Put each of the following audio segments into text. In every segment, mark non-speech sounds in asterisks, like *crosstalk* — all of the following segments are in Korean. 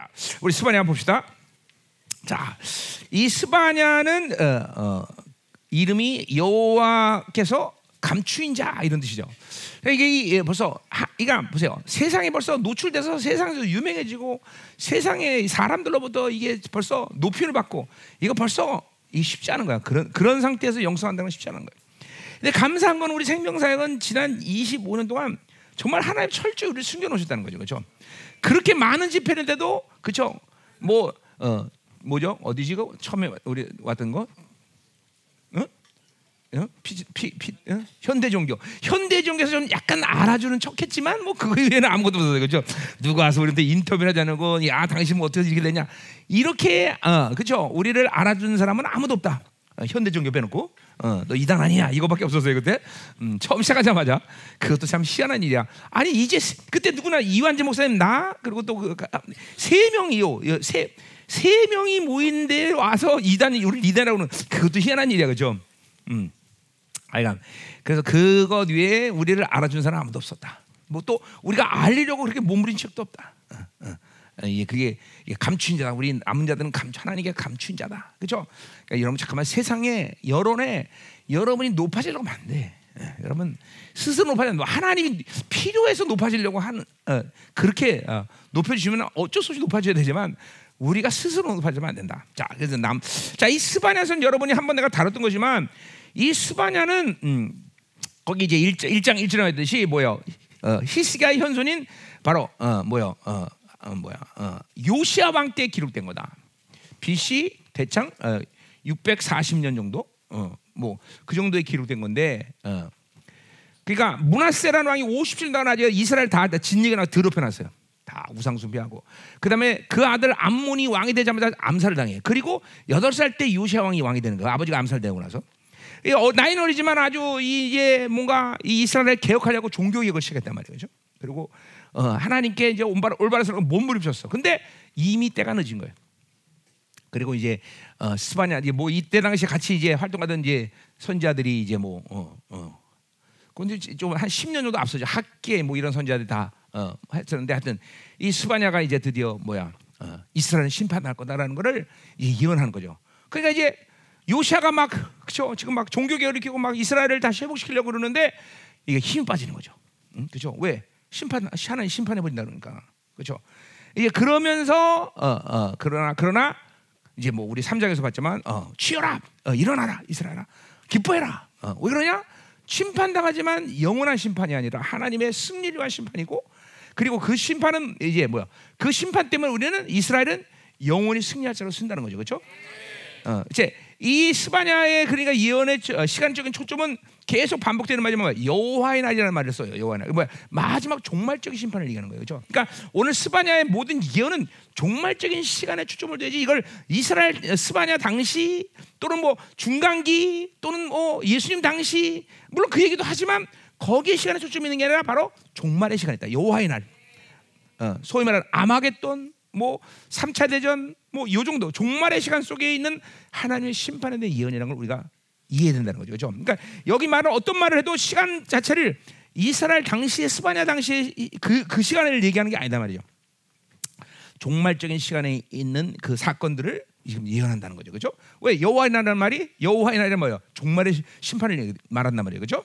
자, 우리 스바냐 한번 봅시다. 자, 이 스바냐는 어, 어, 이름이 여호와께서 감추인 자 이런 뜻이죠. 그러니까 이게 이- 벌써 하, 이가 보세요. 세상에 벌써 노출돼서 세상에서 유명해지고 세상의 사람들로부터 이게 벌써 높임을 받고 이거 벌써 이 쉽지 않은 거야. 그런 그런 상태에서 영성한다는 건 쉽지 않은 거야. 근데 감사한 건 우리 생명사역은 지난 25년 동안 정말 하나님 철저히 우리를 숨겨놓으셨다는 거죠, 그렇죠? 그렇게 많은 집회인데도 그렇죠? 뭐 어, 뭐죠? 어디지? 그 처음에 우리 왔던 거? 응? 어? 피, 피, 피, 어? 현대 종교. 현대 종교에서 좀 약간 알아주는 척했지만 뭐 그거 외에는 아무것도 없어요, 그렇죠? 누가 와서 우리한테 인터뷰를 하자고, 야 당신 뭐 어떻게 이렇게 되냐? 이렇게, 어, 그렇죠? 우리를 알아주는 사람은 아무도 없다. 어, 현대 종교 빼놓고, 어, 너 이단 아니야? 이거밖에 없었어요 그때. 음, 처음 시작하자마자 그것도 참 희한한 일이야. 아니 이제 세- 그때 누구나 이완재 목사님 나 그리고 또 세 명이요, 세. 세 명이 모인데 와서 이단이 우리 이단이라고는 그것도 희한한 일이야, 그죠? 음. 아이가 그래서 그것 위에 우리를 알아준 사람 아무도 없었다. 뭐 또 우리가 알리려고 그렇게 몸부린 척도 없다. 어, 어. 어, 이게 그게 감추인 자다. 우리 남은 자들은 감 하나님께 감추인 자다. 그죠? 그러니까 여러분 잠깐만 세상에 여론에 여러분이 높아지려고 하면 안 돼. 예, 여러분 스스로 높아져 하나님이 필요해서 높아지려고 하는 어, 그렇게 어, 높여주시면 어쩔 수 없이 높아져야 되지만 우리가 스스로 높아지면 안 된다. 자, 그래서 남, 자, 이 스바냐서는 여러분이 한 번 내가 다뤘던 거지만 이 스바냐는 음, 거기 이제 1장 1절에 했듯이 뭐요? 어, 히스기야의 현손인 바로 어, 뭐요? 어, 어, 뭐야? 어, 요시아 왕 때 기록된 거다. BC 대창 어, 640년 정도, 어, 뭐그 정도에 기록된 건데, 어, 그러니까 문하세라는 왕이 57년 동안 아주 이스라엘 다 진리가 더럽혀놨어요. 다 우상 숭배하고 그다음에 그 아들 암몬이 왕이 되자마자 암살을 당해. 그리고 여덟 살때 요시아 왕이 왕이 되는 거예요. 아버지가 암살되고 나서. 이 어, 나이는 어리지만 아주 이제 뭔가 이 이스라엘을 개혁하려고 종교 개혁을 시작했단 말이에요. 그죠? 그리고 어, 하나님께 이제 올바른 올바른 사람 몸부림쳤어. 근데 이미 때가 늦은 거예요. 그리고 이제 어, 스바냐 이제 뭐 이때 당시에 같이 이제 활동하던 이제 선자들이 이제 뭐 어, 어. 근데 좀한 10년 정도 앞서죠. 학계 뭐 이런 선자들이 다 어, 했었는데 하여튼 이 스바냐가 이제 드디어 뭐야 어, 이스라엘 심판할 거다라는 거를 예언하는 거죠. 그러니까 이제 요시아가 막 그죠 지금 막 종교 개혁을 일으키고 막 이스라엘을 다시 회복시키려고 그러는데 이게 힘이 빠지는 거죠. 응? 그죠? 왜 심판 하나님 심판해 버린다 그러니까. 그죠? 이게 그러면서 어, 어, 그러나 그러나 이제 뭐 우리 3장에서 봤지만 어, 취하라 어, 일어나라 이스라엘아. 기뻐해라. 어, 왜 그러냐? 심판당하지만 영원한 심판이 아니라 하나님의 위한 심판이고 그리고 그 심판은 이제 뭐야? 그 심판 때문에 우리는 이스라엘은 영원히 승리할 자로 쓴다는 거죠. 그렇죠? 어, 이제 이 스바냐의 그러니까 예언의 저- 어, 시간적인 초점은 계속 반복되는 뭐야? 여호와의 날이라는 말을 써요. 여호와의 날. 뭐야? 마지막 종말적인 심판을 얘기하는 거예요. 그렇죠? 그러니까 오늘 스바냐의 모든 예언은 종말적인 시간에 초점을 두지 이걸 이스라엘 어, 스바냐 당시 또는 뭐 중간기 또는 뭐 예수님 당시 물론 그 얘기도 하지만 거기에 시간에 초점이 있는 게 아니라 바로 종말의 시간이 있다. 여호와의 날. 어, 소위 말하는 아마겟돈, 뭐 3차 대전, 뭐요 정도 종말의 시간 속에 있는 하나님의 심판에 대한 예언이라는 걸 우리가 이해해야 된다는 거죠. 그죠? 그러니까 여기 말은 어떤 말을 해도 시간 자체를 이스라엘 당시의 스바냐 당시의 그, 그 시간을 얘기하는 게 아니다 말이죠. 종말적인 시간에 있는 그 사건들을 지금 예언한다는 거죠. 그죠? 왜 여호와의 날이라는 말이 여호와의 날이 뭐예요? 종말의 시- 심판을 말한단 말이에요. 그죠?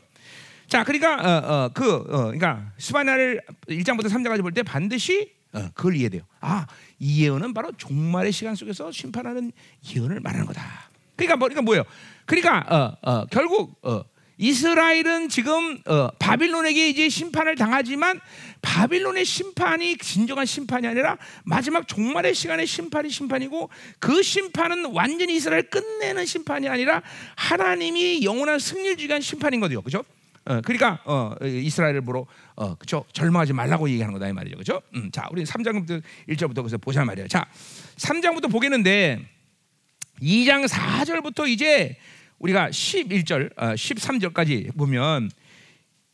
자, 그러니까 어, 어, 그 어, 그러니까 스바냐를 1장부터 3장까지 볼 때 반드시 어, 그걸 이해돼요. 아, 이 예언은 바로 종말의 시간 속에서 심판하는 예언을 말하는 거다. 그러니까 뭐, 그러니까 뭐예요? 그러니까 어, 어, 결국 어, 이스라엘은 지금 어, 바빌론에게 이제 심판을 당하지만 바빌론의 심판이 진정한 심판이 아니라 마지막 종말의 시간의 심판이 심판이고 그 심판은 완전히 이스라엘 끝내는 심판이 아니라 하나님이 영원한 승리를 주기 위한 심판인 거죠. 어, 그러니까 어, 이스라엘을 보러 어, 그죠? 절망하지 말라고 얘기하는 거다 이 말이죠. 그죠? 음, 자, 우리 3장부터 1절부터 그래서 보자 말이에요. 자, 3장부터 보겠는데 2장 4절부터 이제 우리가 11절, 어, 13절까지 보면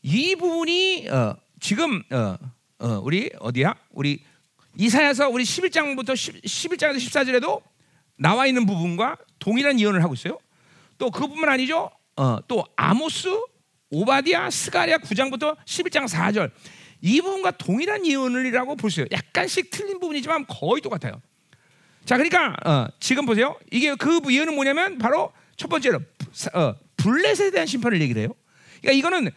이 부분이 어, 지금 어, 어, 우리 어디야? 우리 이사야서 우리 11장부터 10, 11장에서 14절에도 나와 있는 부분과 동일한 예언을 하고 있어요. 또 그뿐만 아니죠. 어, 또 아모스, 오바디아, 스가랴 9장부터 11장 4절 이 부분과 동일한 예언이라고 볼 수 있어요. 약간씩 틀린 부분이지만 거의 똑같아요. 자, 그러니까 어, 지금 보세요. 이게 그 예언은 뭐냐면 바로 첫 번째로 어, 블렛에 대한 심판을 얘기를 해요. 그러니까 이거는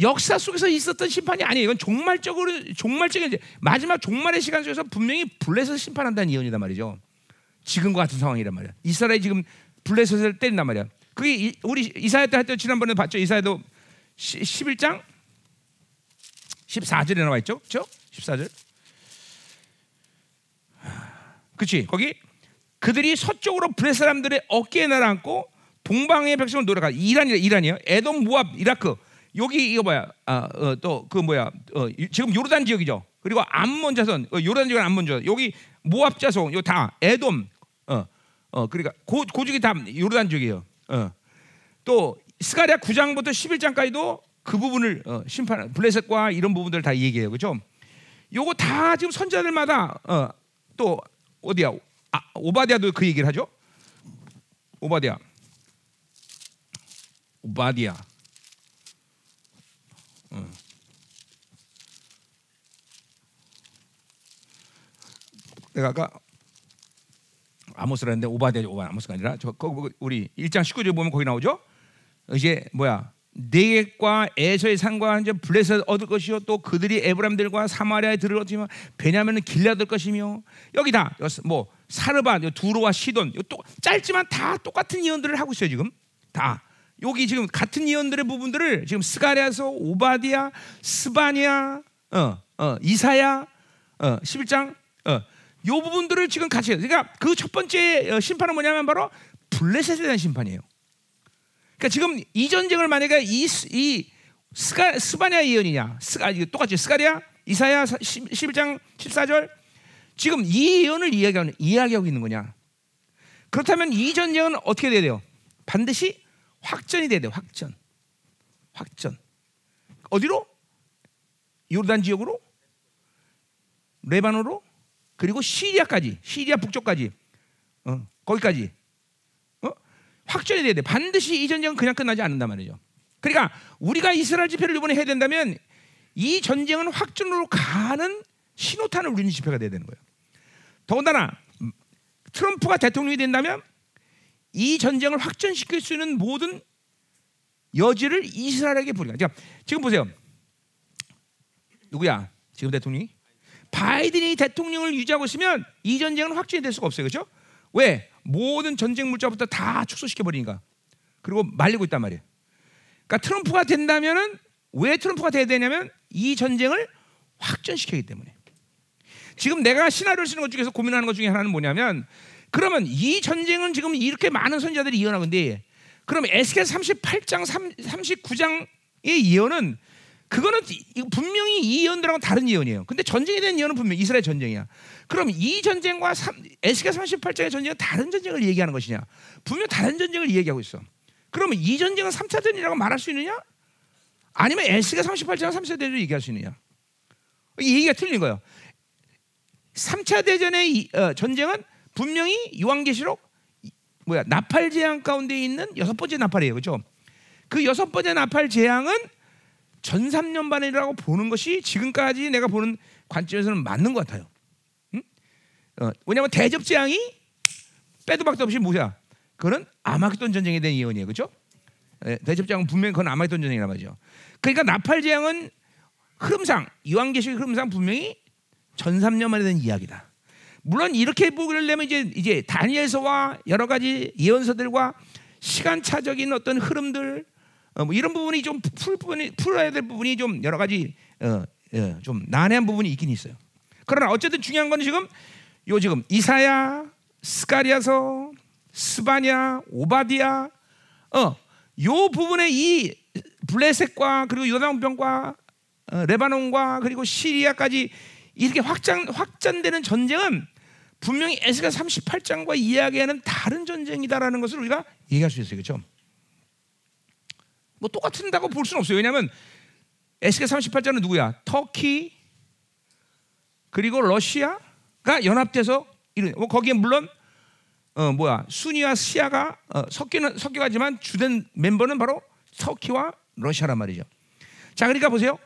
역사 속에서 있었던 심판이 아니에요. 이건 종말적으로 종말적인 마지막 종말의 시간 속에서 분명히 블렛을 심판한다는 예언이단 말이죠. 지금과 같은 상황이란 말이야. 이스라엘이 지금 블레셋을 때린단 말이야. 그게 이, 우리 이사야 때 했던 지난번에 봤죠. 이사야도 11장 14절에 나와 있죠. 그렇죠? 14절. 그렇지. 거기 그들이 서쪽으로 블레 사람들의 어깨에 날아앉고 동방의 백성을 노래가 이란이야 이란이야. 에돔 모압 이라크 여기 이거 뭐야? 아, 어, 또그 뭐야? 어, 지금 요르단 지역이죠. 그리고 암몬 자손, 어, 요르단 지역은 암몬 자손. 여기 모압 자손, 요 다 에돔. 어, 어, 그러니까 고, 고죽이 다 요르단 지역이에요. 어. 또 스가랴 9장부터 11장까지도 그 부분을 어, 심판 블레셋과 이런 부분들 다 얘기해요. 그죠? 요거 다 지금 선지자들마다 어, 또 어디야? 아, 오바디아도 그 얘기를 하죠. 오바디아. 오바디아. 어. 내가 아까 아모스라 했는데 오바디아 오바 아모스가 아니라 저 거기 우리 1장 19절 보면 거기 나오죠. 이제 뭐야? 네get과 에서의 상과 이제 블레셋 얻을 것이요 또 그들이 에브람들과 사마리아에 들어지면 베냐면은 길라 얻을 것이며 여기 다뭐 사르바 두로와 시돈 또 짧지만 다 똑같은 예언들을 하고 있어요 지금 다 여기 지금 같은 예언들의 부분들을 지금 스가랴서 오바디아 스바냐 어, 어, 이사야 어, 11장 어, 요 부분들을 지금 같이. 그러니까 그 첫 번째 어, 심판은 뭐냐면 바로 블레셋에 대한 심판이에요. 그러니까 지금 이 전쟁을 만약에 이, 이 스가, 스바냐 예언이냐, 스가, 똑같이 스가랴, 이사야 11장 14절 지금 이 예언을 이야기하고, 이야기하고 있는 거냐? 그렇다면 이 전쟁은 어떻게 돼야 돼요? 반드시 확전이 돼야 돼요. 확전, 확전. 어디로? 요르단 지역으로, 레바노로, 그리고 시리아까지, 시리아 북쪽까지, 어, 거기까지 어? 확전이 돼야 돼. 반드시 이 전쟁은 그냥 끝나지 않는단 말이죠. 그러니까 우리가 이스라엘 집회를 이번에 해야 된다면 이 전쟁은 확전으로 가는 신호탄을 우리는 집회가 돼야 되는 거예요. 더군다나 트럼프가 대통령이 된다면 이 전쟁을 확전시킬 수 있는 모든 여지를 이스라엘에게 부리가. 그러니까 지금 보세요. 누구야? 지금 대통령이? 바이든이 대통령을 유지하고 있으면 이 전쟁은 확진이 될 수가 없어요. 그렇죠? 왜? 모든 전쟁 물자부터 다 축소시켜 버리니까. 그리고 말리고 있단 말이에요. 그러니까 트럼프가 된다면은 왜 트럼프가 돼야 되냐면 이 전쟁을 확전시키기 때문에. 지금 내가 시나리오를 쓰는 것 중에서 고민하는 것 중에 하나는 뭐냐면 그러면 이 전쟁은 지금 이렇게 많은 선자들이 예언하는데 그럼 에스겔 38장 39장의 예언은 그거는 분명히 이 예언들하고 다른 예언이에요. 근데 전쟁에 대한 예언은 분명 이스라엘 전쟁이야. 그럼 이 전쟁과 에스겔 38장의 전쟁은 다른 전쟁을 얘기하는 것이냐? 분명 다른 전쟁을 얘기하고 있어. 그러면 이 전쟁은 3차 전이라고 말할 수 있느냐? 아니면 에스겔 38장 3차 대전을 얘기할 수 있느냐? 이 얘기가 틀린 거예요. 3차 대전의 어, 전쟁은 분명히 요한계시록 뭐야 나팔 재앙 가운데 있는 여섯 번째 나팔이에요, 그렇죠? 그 여섯 번째 나팔 재앙은 전삼년반이라고 보는 것이 지금까지 내가 보는 관점에서는 맞는 것 같아요. 응? 어, 왜냐하면 대접 재앙이 빼도 박도 없이 뭐야? 그거는 아마겟돈 전쟁에 대한 예언이에요, 그렇죠? 예, 대접 재앙은 분명히 그건 아마겟돈 전쟁이란 말이죠. 그러니까 나팔 재앙은 흐름상 요한계시록 흐름상 분명히 전삼년 만에 된 이야기다. 물론 이렇게 보려면 이제 이제 다니엘서와 여러 가지 예언서들과 시간차적인 어떤 흐름들 어, 뭐 이런 부분이 좀 풀 부분이 풀어야 될 부분이 좀 여러 가지 어, 어, 좀 난해한 부분이 있긴 있어요. 그러나 어쨌든 중요한 건 지금 요 지금 이사야, 스가리아서, 스바냐, 오바디아 어, 요 부분에 이 블레셋과 그리고 요단병과 어, 레바논과 그리고 시리아까지 이렇게 확장 확장되는 전쟁은 분명히 에스가 38장과 이야기하는 다른 전쟁이다라는 것을 우리가 얘기할 수 있어요. 그렇죠? 뭐 똑같은다고 볼 수는 없어요. 왜냐하면 에스겔 38장은 누구야? 터키 그리고 러시아가 연합돼서 이런 뭐 거기에 물론 어 뭐야 순위와 시아가 어, 섞이는 섞여가지만 주된 멤버는 바로 터키와 러시아란 말이죠. 자 그러니까 보세요.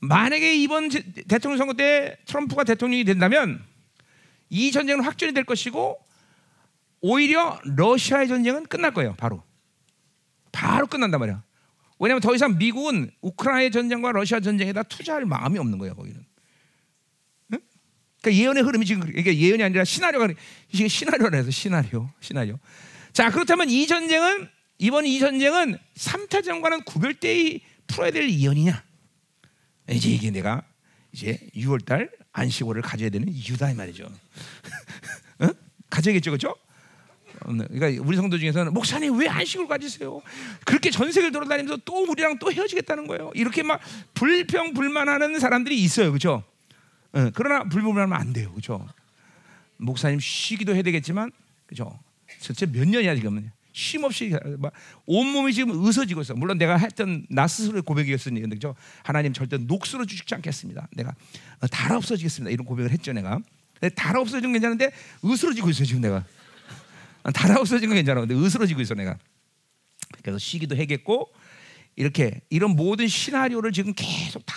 만약에 이번 제- 대통령 선거 때 트럼프가 대통령이 된다면 이 전쟁은 확전이 될 것이고 오히려 러시아의 전쟁은 끝날 거예요. 바로 바로 끝난단 말이야. 왜냐하면 더 이상 미국은 우크라이나 전쟁과 러시아 전쟁에다 투자할 마음이 없는 거예요. 거기는. 응? 그러니까 예언의 흐름이 지금. 이게 예언이 아니라 시나리오가. 이게 시나리오라 해서 시나리오, 시나리오. 자 그렇다면 이 전쟁은 이번 이 전쟁은 3차 전과는 구별되이 풀어야 될 예언이냐? 이제 이게 내가 이제 6월달 안식월을 가져야 되는 이유다 이 말이죠. *laughs* 어? 가져야겠죠, 그렇죠? 그러니까 우리 성도 중에서는 목사님 왜 안식을 가지세요? 그렇게 전 세계를 돌아다니면서 또 우리랑 또 헤어지겠다는 거예요. 이렇게 막 불평 불만하는 사람들이 있어요, 그렇죠? 어, 그러나 불평불만하면 안 돼요, 그렇죠? 목사님 쉬기도 해야 되겠지만, 그렇죠? 도대체 몇 년이야 지금? 쉼 없이 막 온몸이 지금 으서지고 있어. 물론 내가 했던 나 스스로의 고백이었으니 그죠? 하나님 절대 녹슬어 주시지 않겠습니다. 내가 어, 달아 없어지겠습니다. 이런 고백을 했죠, 내가. 근데 달아 없어지는 건 괜찮은데 으스러지고 있어요, 지금 내가. 아, 달아 없어진 건 괜찮아. 근데 으스러지고 있어 내가. 그래서 쉬기도 해겠고 이렇게 이런 모든 시나리오를 지금 계속 다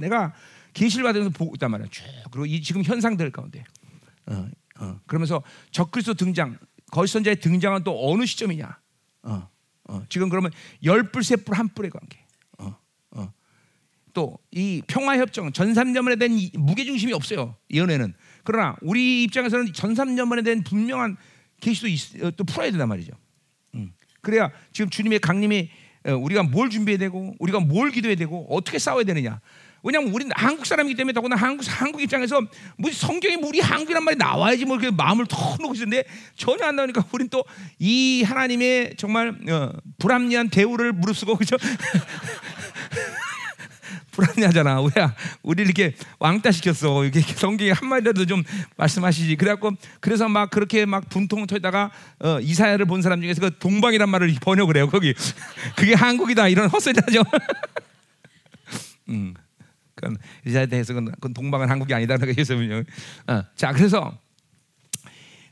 내가 계시를 받으면서 보고 있단 말이야. 쭉 그리고 이 지금 현상들 가운데. 어, 어. 그러면서 적그리스도 등장, 거짓 선자의 등장은 또 어느 시점이냐? 어, 어. 지금 그러면 열 불 세불 한 불의 관계. 어, 어. 또 이 평화협정 전삼년만에 대한 이 무게 중심이 없어요. 이 연애는. 그러나 우리 입장에서는 전삼년만에 대한 분명한 계시도 있- 어, 또 풀어야 된단 말이죠. 음. 그래야 지금 주님의 강림이 어, 우리가 뭘 준비해야 되고 우리가 뭘 기도해야 되고 어떻게 싸워야 되느냐. 왜냐하면 우리는 한국 사람이기 때문에 더구나 한국 한국 입장에서 뭐 성경에 뭐 우리 한국이란 말이 나와야지 뭐 이렇게 마음을 턱 놓고 있는데 전혀 안 나오니까 우리는 또이 하나님의 정말 어, 불합리한 대우를 무릅쓰고 그죠? *laughs* 불합리하잖아. *laughs* 우리야, 우리 이렇게 왕따 시켰어. 이렇게 성경에 한 마디라도 좀 말씀하시지. 그래갖고 그래서 막 그렇게 막 분통을 털다가 어, 이사야를 본 사람 중에서 그 동방이란 말을 번역을 해요. 거기 *laughs* 그게 한국이다 이런 헛소리하죠. *laughs* 음, 그건 이사야에 대해서 그건, 그건 동방은 한국이 아니다. 그렇게 해서요. 어, 자, 그래서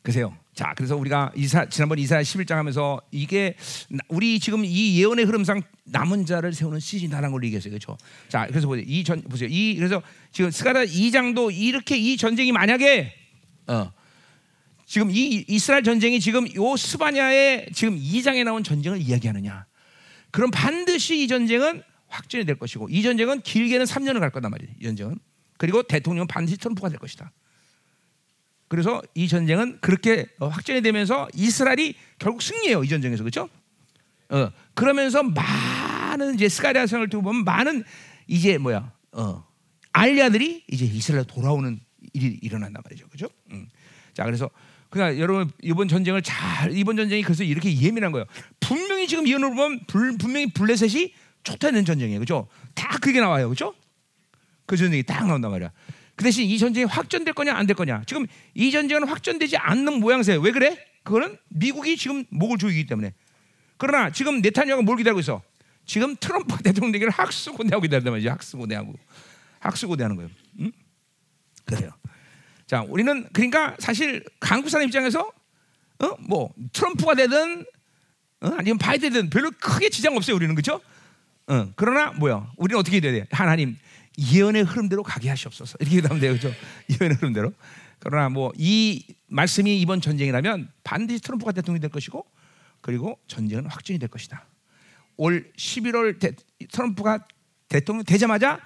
그세요. 자, 그래서 우리가 이사 지난번 이사야 11장 하면서 이게 나- 우리 지금 이 예언의 흐름상 남은 자를 세우는 시즌이라는 걸 얘기했어요. 그렇죠? 자, 그래서 보세요. 이 전 보세요. 이 그래서 지금 스가랴 2장도 이렇게 이 전쟁이 만약에 어 지금 이 이스라엘 전쟁이 지금 요 스바냐의 지금 2장에 나온 전쟁을 이야기하느냐? 그럼 반드시 이 전쟁은 확전이 될 것이고 이 전쟁은 길게는 3년을 갈 거단 말이에요. 이 전쟁은. 그리고 대통령은 반드시 트럼프가 될 것이다. 그래서 이 전쟁은 그렇게 어, 확전이 되면서 이스라엘이 결국 승리해요 이 전쟁에서 그렇죠? 어, 그러면서 많은 이제 스가랴 성을 두고 보면 많은 이제 뭐야 어, 알리아들이 이제 이스라엘 돌아오는 일이 일어난단 말이죠, 그렇죠? 음. 자 그래서 그러니까 여러분 이번 전쟁을 잘 이번 전쟁이 그래서 이렇게 예민한 거예요. 분명히 지금 예언으로 보면 불, 분명히 블레셋이 좋다는 전쟁이에요, 그렇죠? 다 그게 나와요, 그렇죠? 그 전쟁이 딱 나온단 말이야. 그 대신 이 전쟁이 확전될 거냐 안 될 거냐. 지금 이 전쟁은 확전되지 않는 모양새예요. 왜 그래? 그거는 미국이 지금 목을 조이기 때문에. 그러나 지금 네타냐가 뭘 기다리고 있어? 지금 트럼프 *laughs* 대통령 되기를 학수고대하고 기다린단 말이지. 학수고대하고 학수고대하는 거예요. 응? 그래요. 자, 우리는 그러니까 사실 한국 사람 입장에서 어? 뭐 트럼프가 되든 어? 아니면 바이든이든 별로 크게 지장 없어요. 우리는 그렇죠? 어, 그러나 뭐야? 우리는 어떻게 돼야 돼? 하나님 예언의 흐름대로 가게 하시옵소서. 이렇게 기도하면 돼요, 그렇죠? *laughs* 예언의 흐름대로. 그러나 뭐 이 말씀이 이번 전쟁이라면 반드시 트럼프가 대통령이 될 것이고, 그리고 전쟁은 확정이 될 것이다. 올 11월 대, 트럼프가 대통령 되자마자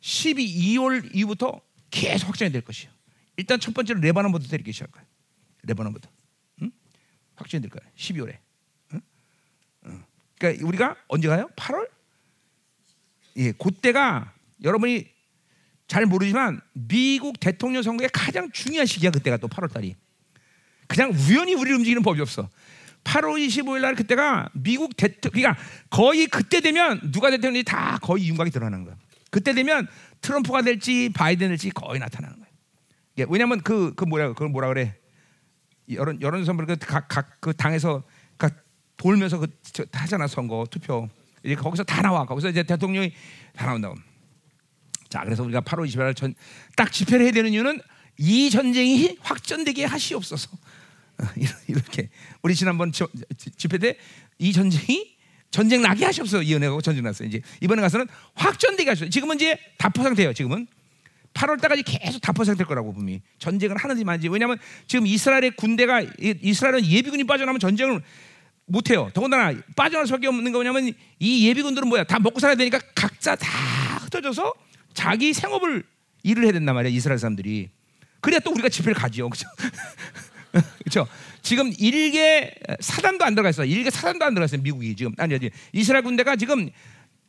12월 이후부터 계속 확정이 될 것이에요. 일단 첫 번째로 레바논부터 때리기 시작할 거예요. 레바논부터 응? 확정이 될 거예요. 12월에. 그러니까 우리가 언제 가요? 8월? 예, 그때가 여러분이 잘 모르지만 미국 대통령 선거의 가장 중요한 시기야 그때가 또 8월 달이. 그냥 우연히 우리를 움직이는 법이 없어. 8월 25일 날 그때가 미국 대통령 그러니까 거의 그때 되면 누가 대통령이 다 거의 윤곽이 드러나는 거야. 그때 되면 트럼프가 될지 바이든 될지 거의 나타나는 거야. 예, 왜냐면 그 그 뭐야 그걸 뭐라 그래? 여론 여론 선거 그각 각 그 당에서 각 돌면서 그 저- 하잖아 선거 투표 이제 거기서 다 나와 거기서 이제 대통령이 다 나온다고. 자 그래서 우리가 8월 20일 전 딱 집회를 해야 되는 이유는 이 전쟁이 확전되게 하시옵소서. *laughs* 어, 이렇게 우리 지난번 저- 지- 집회 때 이 전쟁이 전쟁 나게 하셨어 이 은혜가 전쟁 났어요. 이제 이번에 가서는 확전되게 하셨어요. 지금은 이제 답포 상태예요. 지금은 8월 달까지 계속 답포 상태일 거라고 분명히 전쟁을 하는지 말지. 왜냐하면 지금 이스라엘의 군대가 이- 이스라엘은 예비군이 빠져나면 전쟁을 못 해요. 더군다나 빠져나갈 수밖에 없는 거 뭐냐면 이 예비군들은 뭐야? 다 먹고 살아야 되니까 각자 다 흩어져서 자기 생업을 일을 해야 된단 말이야. 이스라엘 사람들이. 그래야 또 우리가 집회를 가지요. 그렇죠? *laughs* *laughs* 그렇죠? 지금 일개 사단도 안 들어가 있어. 일개 사단도 안 들어가 있어요. 미국이 지금 아니 아니 이스라엘 군대가 지금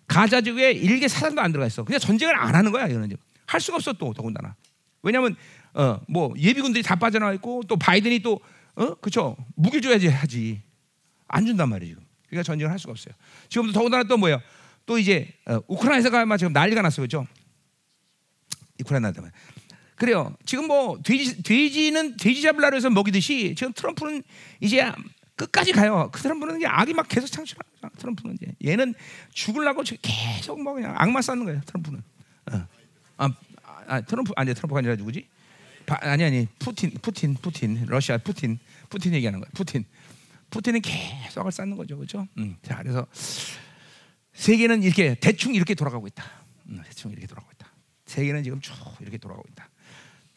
가자 지구에 일개 사단도 안 들어가 있어. 그냥 전쟁을 안 하는 거야. 이거는 지금. 할 수가 없어 또 더군다나. 왜냐하면 어 뭐 예비군들이 다 빠져나와 있고 또 바이든이 또 어 그렇죠 무기 줘야지 하지 안 준단 말이에요 지금. 그러니까 전쟁을 할 수가 없어요. 지금도 더군다나 또 뭐예요? 또 이제 어, 우크라이나가 아마 지금 난리가 났어 그렇죠? 우크라이나 때문에. 그래요. 지금 뭐 돼지 돼지는 돼지 잡으려고 해서 먹이듯이 지금 트럼프는 이제 끝까지 가요. 그 트럼프는 이제 악이 막 계속 창출하는 거야. 트럼프는 이제 얘는 지금 계속 뭐 그냥 악만 쌓는 거예요. 트럼프는. 어. 아, 아 트럼프 아니 트럼프가 아니라 누구지? 바, 아니 아니 푸틴 푸틴 푸틴 러시아 푸틴 푸틴 얘기하는 거야. 푸틴 푸틴은 계속 악을 쌓는 거죠, 그렇죠? 음, 자 그래서 세계는 이렇게 대충 이렇게 돌아가고 있다. 음, 대충 이렇게 돌아가고 있다. 세계는 지금 쭉 이렇게 돌아가고 있다.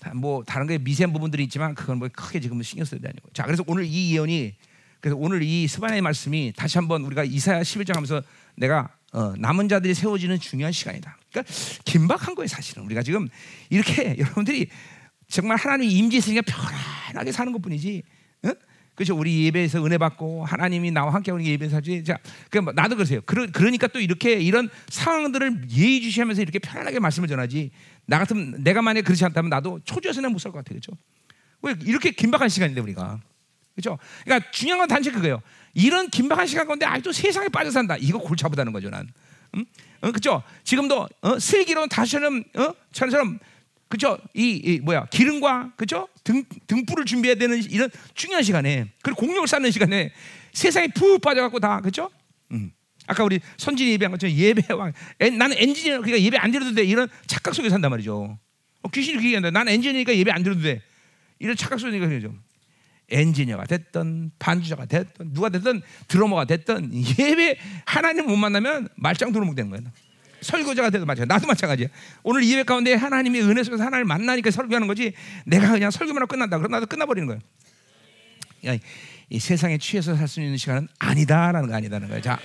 다- 뭐 다른 게 미세한 부분들이 있지만 그건 뭐 크게 지금은 신경 쓸때 아니고. 자, 그래서 오늘 이 예언이 그래서 오늘 이 스바냐의 말씀이 다시 한번 우리가 이사야 11장 하면서 내가 어, 남은 자들이 세워지는 중요한 시간이다. 그러니까 긴박한 거예요, 사실은. 우리가 지금 이렇게 *laughs* 여러분들이 정말 하나님의 임재 있으니까 편안하게 사는 것뿐이지. 응? 그렇죠. 우리 예배에서 은혜 받고 하나님이 나와 함께 하는 예배 사지. 자, 그 나도 그러세요. 그러, 그러니까 또 이렇게 이런 상황들을 예의주시하면서 이렇게 편안하게 말씀을 전하지. 나 같으면 내가 만약 에 그렇지 않다면 나도 초조해서는 못 살 것 같아, 그렇죠? 왜 이렇게 긴박한 시간인데 우리가, 그렇죠? 그러니까 중요한 건 단지 그거예요. 이런 긴박한 시간 가운데 아직도 세상에 빠져 산다. 이거 골치 아프다는 거죠, 난. 응? 어, 그렇죠? 지금도 어? 슬기로운 다시처럼 어? 처럼 그죠? 이, 이 뭐야 기름과 그죠? 등 등불을 준비해야 되는 이런 중요한 시간에 그리고 공력을 쌓는 시간에 세상에 푹 빠져갖고 다 그죠? 음. 아까 우리 선진이 예배한 것처럼 예배왕 엔- 나는 엔지니어 그러니까 예배 안 드려도 돼 이런 착각 속에 산단 말이죠. 어, 귀신이 그렇게 얘기한다. 나는 엔지니어니까 예배 안 드려도 돼 이런 착각 속에 그죠? 엔지니어가 됐던 반주자가 됐던 누가 됐든 드러머가 됐든 예배 하나님 못 만나면 말짱 도루묵 되는 거예요. 설교자가 돼도 마찬가지. 나도 마찬가지야. 오늘 예배 가운데 하나님의 은혜 속에서 하나님을 만나니까 설교하는 거지. 내가 그냥 설교만 하고 끝난다. 그럼 나도 끝나버리는 거예요. 야, 이 세상에 취해서 살 수 있는 시간은 아니다라는 거 아니다는 거예요. 자,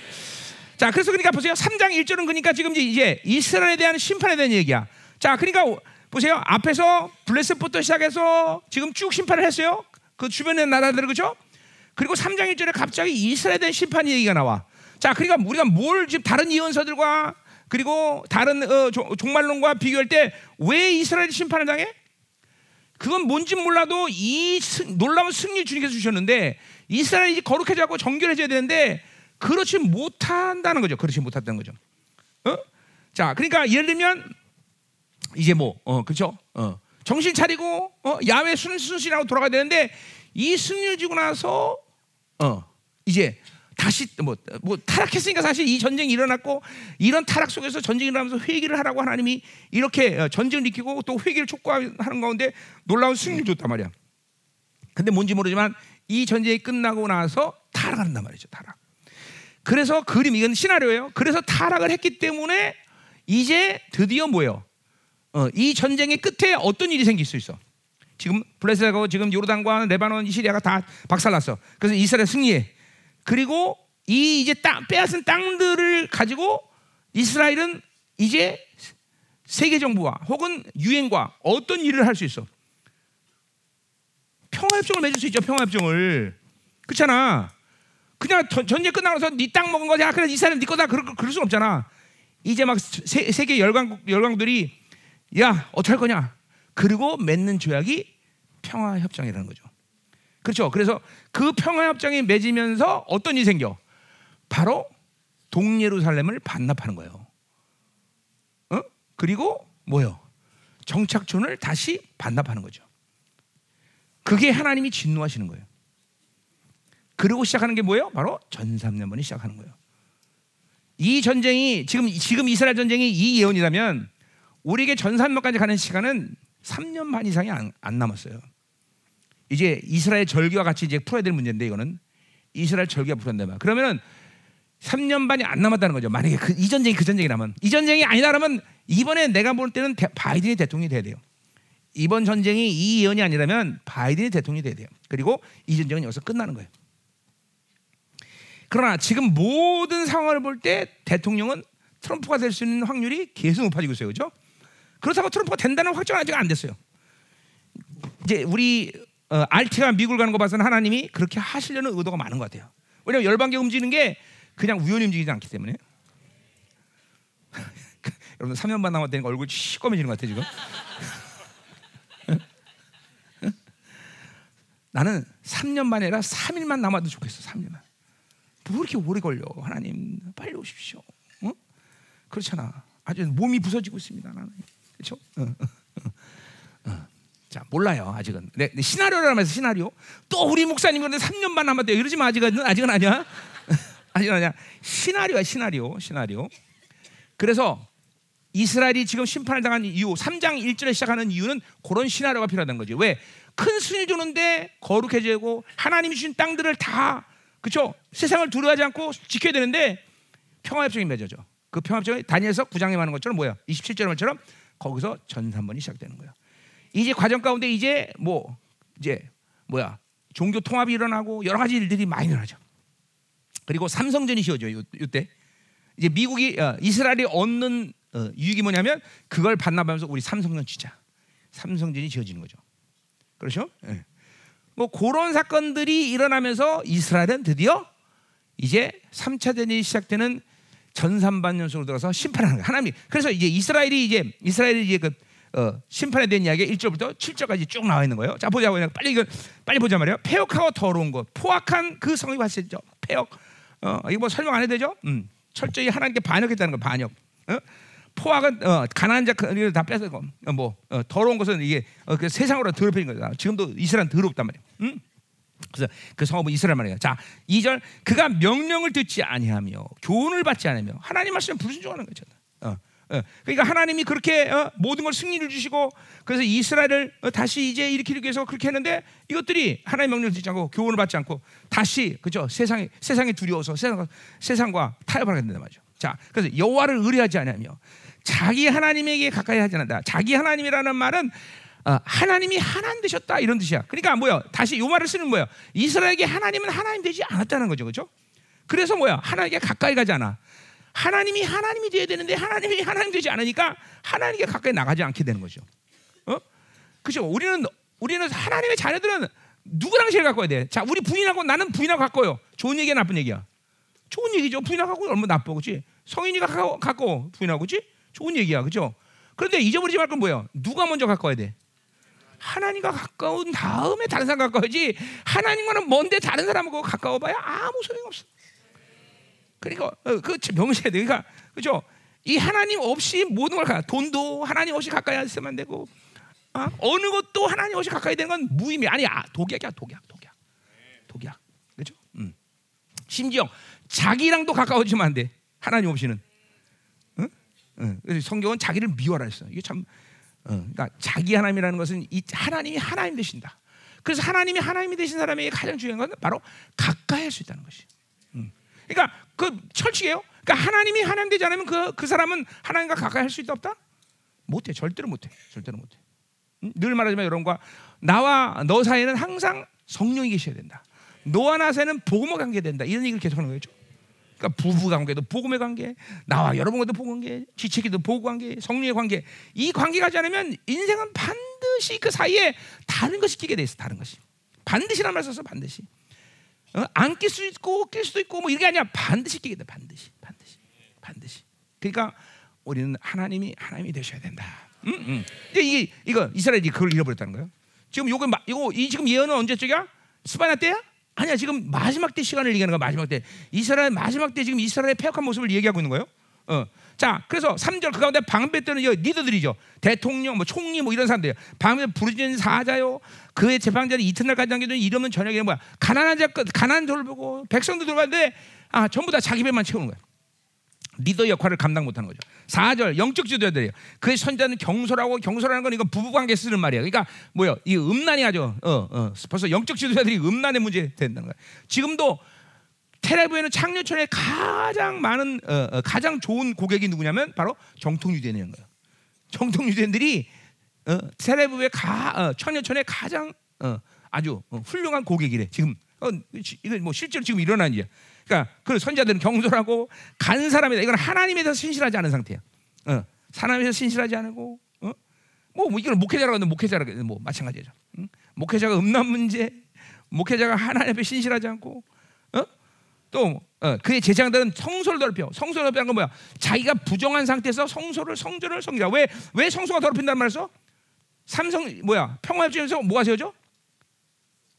자, 그래서 그러니까 보세요. 3장 1절은 그러니까 지금 이제 이스라엘에 대한 심판에 대한 얘기야. 자, 그러니까 보세요. 앞에서 블레셋부터 시작해서 지금 쭉 심판을 했어요. 그 주변의 나라들 그죠? 그리고 3장 1절에 갑자기 이스라엘에 대한 심판 얘기가 나와. 자, 그러니까 우리가 뭘 지금 다른 예언서들과 그리고 다른 어, 종- 종말론과 비교할 때 왜 이스라엘이 심판을 당해? 그건 뭔지 몰라도 이 승- 놀라운 승리 주님께서 주셨는데 이스라엘이 거룩해져고 정결해져야 되는데 그렇지 못한다는 거죠. 그렇지 못한다는 거죠. 어? 자, 그러니까 예를 들면 이제 뭐, 어, 그렇죠? 어, 정신 차리고 어, 야외 순 순신하고 돌아가야 되는데 이 승리를 지고 나서 어, 이제 다시 뭐, 뭐 타락했으니까 사실 이 전쟁이 일어났고 이런 타락 속에서 전쟁이 일어나면서 회개를 하라고 하나님이 이렇게 어, 전쟁을 일으키고 또 회개를 촉구하는 가운데 놀라운 승리를 줬단 말이야. 근데 뭔지 모르지만 이 전쟁이 끝나고 나서 타락한단 말이죠. 타락. 그래서 그림 이건 시나리오예요. 그래서 타락을 했기 때문에 이제 드디어 뭐예요? 어, 이 전쟁의 끝에 어떤 일이 생길 수 있어? 지금 블레셋하고 지금 요르단과 레바논, 시리아가 다 박살났어. 그래서 이스라엘 승리해. 그리고 이 이제 땅 빼앗은 땅들을 가지고 이스라엘은 이제 세계 정부와 혹은 유엔과 어떤 일을 할 수 있어? 평화협정을 맺을 수 있죠. 평화협정을 그렇잖아. 그냥 전- 전쟁 끝나고 나서 네 땅 먹은 거야. 그래 이스라엘 네 거다. 그럴, 그럴 수 없잖아. 이제 막 세, 세계 열강 열강들이 야 어떻게 할 거냐? 그리고 맺는 조약이 평화협정이라는 거죠. 그렇죠. 그래서 그 평화 협정이 맺으면서 어떤 일이 생겨? 바로 동예루살렘을 반납하는 거예요. 어? 그리고 뭐요? 정착촌을 다시 반납하는 거죠. 그게 하나님이 진노하시는 거예요. 그리고 시작하는 게 뭐예요? 바로 전삼년번이 시작하는 거예요. 이 전쟁이 지금 지금 이스라엘 전쟁이 이 예언이라면 우리에게 전산면까지 가는 시간은 3년 반 이상이 안, 안 남았어요. 이제 이스라엘 절기와 같이 이제 풀어야 될 문제인데 이거는 이스라엘 절기가 된다. 그러면은 3년 반이 안 남았다는 거죠. 만약에 그, 이 전쟁이 그 전쟁이 라면 이 전쟁이 아니다 그러면 이번에 내가 볼 때는 대, 바이든이 대통령이 돼야 돼요. 이번 전쟁이 이 예언이 아니라면 바이든이 대통령이 돼야 돼요. 그리고 이 전쟁은 여기서 끝나는 거예요. 그러나 지금 모든 상황을 볼 때 대통령은 트럼프가 될 수 있는 확률이 계속 높아지고 있어요. 그렇죠? 그렇다고 트럼프가 된다는 확정은 아직 안 됐어요. 이제 우리 어, RT가 미국을 가는 거 봐서는 하나님이 그렇게 하시려는 의도가 많은 것 같아요. 왜냐하면 열방계 움직이는 게 그냥 우연히 움직이지 않기 때문에. *laughs* 여러분 3년만 남았다니까 얼굴 시꺼매지는 것 같아 지금. *laughs* 나는 3년만 아니라 3일만 남아도 좋겠어. 3일만. 뭐 이렇게 오래 걸려? 하나님 빨리 오십시오. 어? 그렇잖아. 아주 몸이 부서지고 있습니다. 나는 그렇죠? 자 몰라요 아직은. 네, 네, 시나리오라면서 시나리오. 또 우리 목사님 그런데 3년만 남았대요. 이러지 마 아직은 아직은 아니야. *laughs* 아직은 아니야. 시나리오야 시나리오 시나리오. 그래서 이스라엘이 지금 심판을 당한 이유 3장 1절에 시작하는 이유는 그런 시나리오가 필요하다는 거죠. 왜? 큰 순위 주는데 거룩해지고 하나님이 주신 땅들을 다 그렇죠? 세상을 두려워하지 않고 지켜야 되는데 평화협정이 맺어져. 그 평화협정이 다니엘서 9장에 말하는 것처럼 뭐야? 27절 말처럼 거기서 전산번이 시작되는 거야. 이제 과정 가운데 이제 뭐 이제 뭐야? 종교 통합이 일어나고 여러 가지 일들이 많이 일어나죠. 그리고 삼성전이 지어져 요, 때 이제 미국이 어, 이스라엘이 얻는 어, 유익이 뭐냐면 그걸 반납하면서 우리 삼성전 지자 삼성전이 지어지는 거죠. 그렇죠? 예. 뭐 그런 사건들이 일어나면서 이스라엘은 드디어 이제 3차 대전이 시작되는 전산반 연속으로 들어서 심판하는 거예요. 하나님. 그래서 이제 이스라엘이 이제 이스라엘이 이제 그 어, 심판에 대한 이야기 1절부터 7절까지 쭉 나와 있는 거예요. 자 보자 빨리 이거 빨리 보자 말이에요. 폐역하고 더러운 것, 포악한 그 성이 발생죠. 폐역. 어, 이거 뭐 설명 안 해도 되죠? 음. 철저히 하나님께 반역했다는 거 반역. 어? 포악은 어, 가난한 자를 다 뺏어고 어, 뭐 어, 더러운 것은 이게 어, 그 세상으로 더럽혀진 거다. 지금도 이스라엘 더럽단 말이에요. 음? 그래서 그 성읍은 이스라엘 말이에요. 자, 2절 그가 명령을 듣지 아니하며 교훈을 받지 않으며 하나님 말씀에 불순종하는. 어, 어. 그러니까 하나님이 그렇게 어, 모든 걸 승리를 주시고 그래서 이스라엘을 어, 다시 이제 일으키기 위해서 그렇게 했는데 이것들이 하나님 명령을 듣지 않고 교훈을 받지 않고 다시 그죠 세상에 세상에 두려워서 세상 세상과 타협하게 된단 말이죠. 자, 그래서 여호와를 의뢰하지 않으며 자기 하나님에게 가까이 하지 않는다. 자기 하나님이라는 말은 어, 하나님이 하나님 되셨다 이런 뜻이야. 그러니까 뭐야? 다시 요 말을 쓰는 거예요. 이스라엘에게 하나님은 하나님 되지 않았다는 거죠, 그렇죠? 그래서 뭐야? 하나님께 가까이 가지 않아. 하나님이 하나님이 돼야 되는데 하나님이 하나님 되지 않으니까 하나님께 가까이 나가지 않게 되는 거죠. 어? 그죠? 우리는 우리는 하나님의 자녀들은 누구랑 제일 가까워야 돼? 자, 우리 부인하고 나는 부인하고 가까워요. 좋은 얘기야, 나쁜 얘기야? 좋은 얘기죠. 부인하고 얼마나 나빠, 그렇지? 성인이가 가까워, 가까워 부인하고, 그렇지? 좋은 얘기야, 그죠? 그런데 잊어버리지 말 건 뭐예요? 누가 먼저 가까워야 돼? 하나님과 가까운 다음에 다른 사람 가까워야지 하나님과는 먼데 다른 사람하고 가까워봐야 아무 소용 없어. 그러니까 어, 그 명시해야 돼. 그러니까 그죠? 이 하나님 없이 모든 걸 가. 돈도 하나님 없이 가까이 있으면 안 되고 어? 어느 것도 하나님 없이 가까이 되는 건 무의미. 아니 아, 독약이야, 독약, 독약, 독약. 그죠? 음. 심지어 자기랑도 가까워지면 안 돼. 하나님 없이는. 응? 응. 성경은 자기를 미워라 했어. 이게 참 어, 그러니까 자기 하나님이라는 것은 이 하나님이 하나님 되신다. 그래서 하나님이 하나님이 되신 사람에게 가장 중요한 건 바로 가까이 할 수 있다는 것이. 음. 그러니까 그 철칙이에요. 그러니까 하나님이 하나님 되지 않으면 그, 그 사람은 하나님과 가까이 할 수 있다 없다? 못해. 절대로 못해. 절대로 못해. 음? 늘 말하지만 여러분과 나와 너 사이에는 항상 성령이 계셔야 된다. 너와 나 사이에는 복음의 관계 된다. 이런 얘기를 계속 하는 거죠. 그러니까 부부 관계도 복음의 관계, 나와 여러분과도 복음 관계, 지체기도 복음 관계, 성령의 관계. 이 관계가 지 않으면 인생은 반드시 그 사이에 다른 것이 끼게 돼 있어. 다른 것이. 반드시란 말 써서 반드시. 어? 안낄 수 있고 낄 수도 있고 뭐 이게 아니야. 반드시 끼게 돼. 반드시. 반드시. 반드시. 그러니까 우리는 하나님이 하나님이 되셔야 된다. 음, 음. 이게 이거 이스라엘이 그걸 잃어버렸다는 거예요. 지금 요거 이거 이 지금 예언은 언제적이야? 스바냐 때야? 아니야 지금 마지막 때 시간을 얘기하는 거야 마지막 때 이스라엘 마지막 때 지금 이스라엘의 폐역한 모습을 얘기하고 있는 거예요. 어. 자 그래서 3절 그 가운데 방배 때는 리더들이죠 대통령 뭐 총리 뭐 이런 사람들이요 방배 부르짖는 사자요 그의 재판자는 이튿날까지 남겨둔 이름은 저녁에 뭐야 가난한 자 가난한 돌 보고 백성들 들어가는데 아 전부 다 자기 배만 채우는 거야 리더 역할을 감당 못하는 거죠. 4절 영적 지도자들이에요. 그의 선자는 경솔하고 경솔하는 건 이거 부부 관계 쓰는 말이에요. 그러니까 뭐요? 이 음란이 하죠. 어, 어. 벌써 영적 지도자들이 음란의 문제 된다는 거야. 지금도 테레비에는 창녀촌에 가장 많은 어, 어, 가장 좋은 고객이 누구냐면 바로 정통 유대인인 거예요. 정통 유대인들이 어, 테레비에 가 어, 창녀촌에 가장 어, 아주 어, 훌륭한 고객이래. 지금 이건 뭐 실제로 지금 일어난 일이야. 그러니까 그 선자들은 경솔하고 간 사람이다. 이건 하나님에 대해서 신실하지 않은 상태야. 어, 대해서 신실하지 않고 어? 뭐, 뭐 이건 목회자라고 하면 목회자라 뭐 마찬가지죠. 응? 목회자가 음란 문제, 목회자가 하나님 앞에 신실하지 않고, 어? 또 어, 그의 제장들은 성소를 더럽혀. 성소를 더럽히는 건 뭐야? 자기가 부정한 상태에서 성소를 성전을 성기라. 왜왜 성소가 더럽힌다는 말이었어? 삼성 뭐야? 평화협정에서 뭐가 세워져?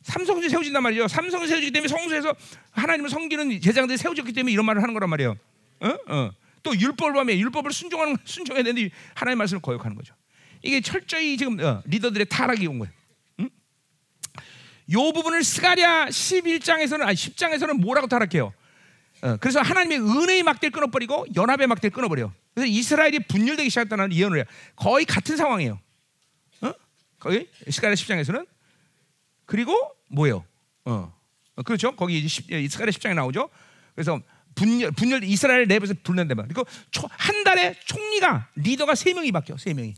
삼성이 세워진단 말이죠. 삼성이 세워지기 때문에 성소에서 하나님을 섬기는 제장들이 세워졌기 때문에 이런 말을 하는 거란 말이에요. 어? 어. 또 율법을 보면 율법을 순종하는 순종해야 되는데 하나님의 말씀을 거역하는 거죠. 이게 철저히 지금 어, 리더들의 타락이 온 거예요. 응? 요 부분을 스가랴 11장에서는 아니 10장에서는 뭐라고 타락해요? 어, 그래서 하나님의 은혜의 막대를 끊어버리고 연합의 막대를 끊어버려. 그래서 이스라엘이 분열되기 시작했다는 예언을 해요. 거의 같은 상황이에요. 어? 거기 스가랴 10장에서는 그리고 뭐예요? 어, 어, 그렇죠. 거기 십- 이스라엘 10장에 나오죠. 그래서 분열, 분열 이스라엘 내부에서 분열되면 그리고 초- 한 달에 총리가 리더가 세 명이 바뀌어 세 명이.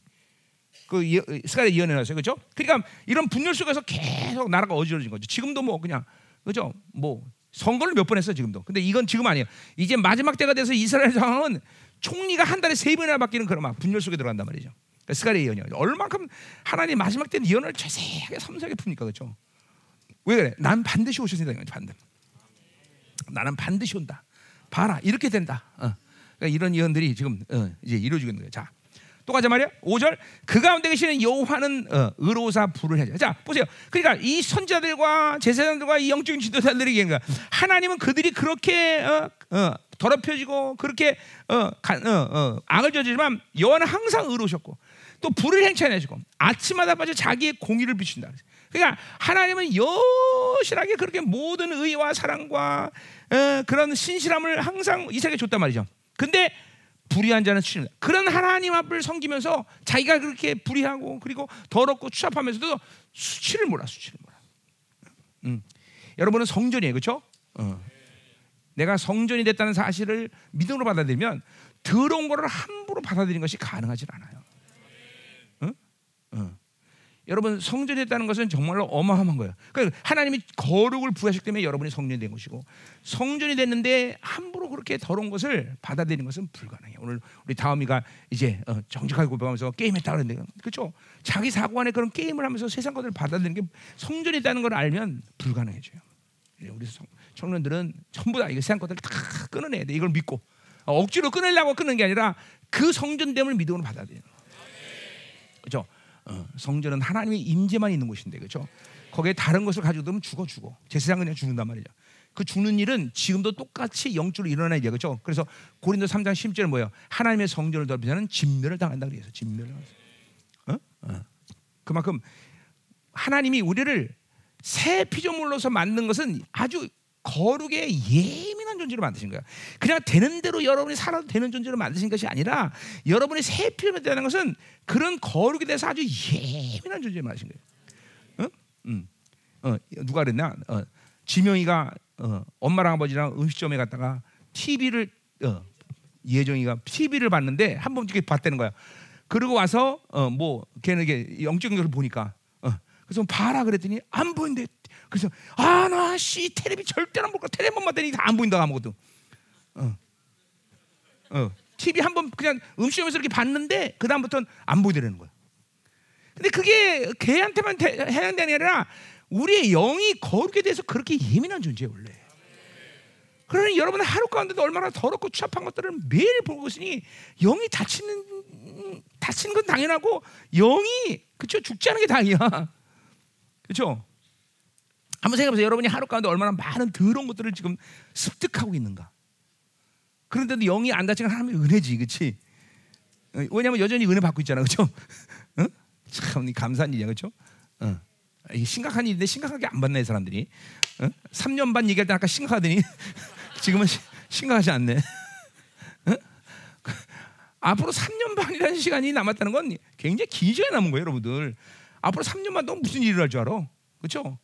그 예- 스가랴 예언해 놨어요, 그렇죠? 그러니까 이런 분열 속에서 계속 나라가 어지러진 거죠. 지금도 뭐 그냥 그렇죠? 뭐 선거를 몇 번 했어 지금도. 근데 이건 지금 아니에요. 이제 마지막 때가 돼서 이스라엘 상황은 총리가 한 달에 세 번이나 바뀌는 그런 막 분열 속에 들어간단 말이죠. 그러니까 스가랴 예언이요. 얼만큼 하나님 마지막 때는 예언을 자세하게 섬세하게 풉니까, 그렇죠? 왜 그래? 난 반드시 오셨습니다. 반드. 나는 반드시 온다. 봐라, 이렇게 된다. 어. 그러니까 이런 예언들이 지금 어, 이제 이루어지고 있는 거예요. 자, 또 가자 말이야. 5절 그 가운데 계시는 여호와는 어, 의로사 불을 하자. 자, 보세요. 그러니까 이 선자들과 제사장들과 이 영적인 지도자들이 거야. 하나님은 그들이 그렇게 어, 어, 더럽혀지고 그렇게 어, 가, 어, 어, 악을 저지르지만 여호와는 항상 의로우셨고 또 불을 행차해내시고 아침마다 빠져 자기의 공의를 비춘다. 그러니까 하나님은 여실하게 그렇게 모든 의와 사랑과 어, 그런 신실함을 항상 이 세계에 줬단 말이죠. 근데 불의한 자는 치는다. 그런 하나님 앞을 섬기면서 자기가 그렇게 불의하고 그리고 더럽고 추잡하면서도 수치를 몰라 수치를 몰라. 음. 여러분은 성전이에요, 그렇죠? 어. 내가 성전이 됐다는 사실을 믿음으로 받아들이면 더러운 거를 함부로 받아들이는 것이 가능하지 않아요. 응? 어. 여러분 성전이 됐다는 것은 정말로 어마어마한 거예요. 그러니까 하나님이 거룩을 부여하셨기 때문에 여러분이 성전이 된 것이고 성전이 됐는데 함부로 그렇게 더러운 것을 받아들이는 것은 불가능해요. 오늘 우리 다음이가 이제 어, 정직하게 고백하면서 게임했다 그랬는데 그렇죠? 자기 사고 안에 그런 게임을 하면서 세상 것들을 받아들이는 게 성전이 있다는 걸 알면 불가능해져요. 예, 우리 성, 청년들은 전부 다 이거 세상 것들을 다 끊어내야 돼. 이걸 믿고 어, 억지로 끊으려고 끊는 게 아니라 그 성전됨을 믿음으로 받아들이는 거예요. 그렇죠? 어, 성전은 하나님의 임재만 있는 곳인데 그렇죠? 거기에 다른 것을 가지고 들면 죽어 죽어. 제사장 그냥 죽는단 말이죠. 그 죽는 일은 지금도 똑같이 영적으로 일어나는 일이야. 그렇죠? 그래서 고린도 3장 10절은 뭐예요? 하나님의 성전을 더럽히는 진멸을 당한다 그래서 진멸을. 어? 어. 그만큼 하나님이 우리를 새 피조물로서 만든 것은 아주 거룩에 예민한 존재로 만드신 거야. 그냥 되는 대로 여러분이 살아도 되는 존재로 만드신 것이 아니라 여러분이 새 피조물이라는 것은 그런 거룩에 대해서 아주 예민한 존재로 만드신 거예요. 어? 음. 어, 누가 그랬나? 어, 지명이가 어, 엄마랑 아버지랑 음식점에 갔다가 TV를 어, 예정이가 TV를 봤는데 한 번 이렇게 봤다는 거야. 그러고 와서 어, 뭐 걔는 이게 영적인 것을 보니까 어, 그래서 봐라 그랬더니 안 보인대. 그래서 아 나씨 텔레비 절대 안볼 거야. 텔레비만 봤더니 다 안 보인다 아무것도. 어. 어. TV 한 번 그냥 음식점에서 이렇게 봤는데 그 다음부터는 안 보이더라는 거야. 근데 그게 걔한테만 대- 해당되는 게 아니라 우리의 영이 거룩에 대해서 그렇게 예민한 존재예요 원래. 그러니 여러분 하루 가운데도 얼마나 더럽고 추잡한 것들을 매일 보고 있으니 영이 다치는 다치는 건 당연하고 영이 그쵸 죽지 않은 게 다행이야. *laughs* 그렇죠? 한번 생각해보세요. 여러분이 하루 가운데 얼마나 많은 더러운 것들을 지금 습득하고 있는가. 그런데도 영이 안 다치는 하나님의 은혜지, 그렇지? 왜냐하면 여전히 은혜 받고 있잖아, 그렇죠? 응? *laughs* 참 감사한 일이야, 그렇죠? 어. 심각한 일인데 심각하게 안 받네, 이 사람들이. 어? 3년 반 얘기할 때 아까 심각하더니 *laughs* 지금은 시- 심각하지 않네. 어? 앞으로 3년 반이라는 시간이 남았다는 건 굉장히 기저에 남은 거예요, 여러분들. 앞으로 3년 반 동안 무슨 일을 할 줄 알아? 그렇죠?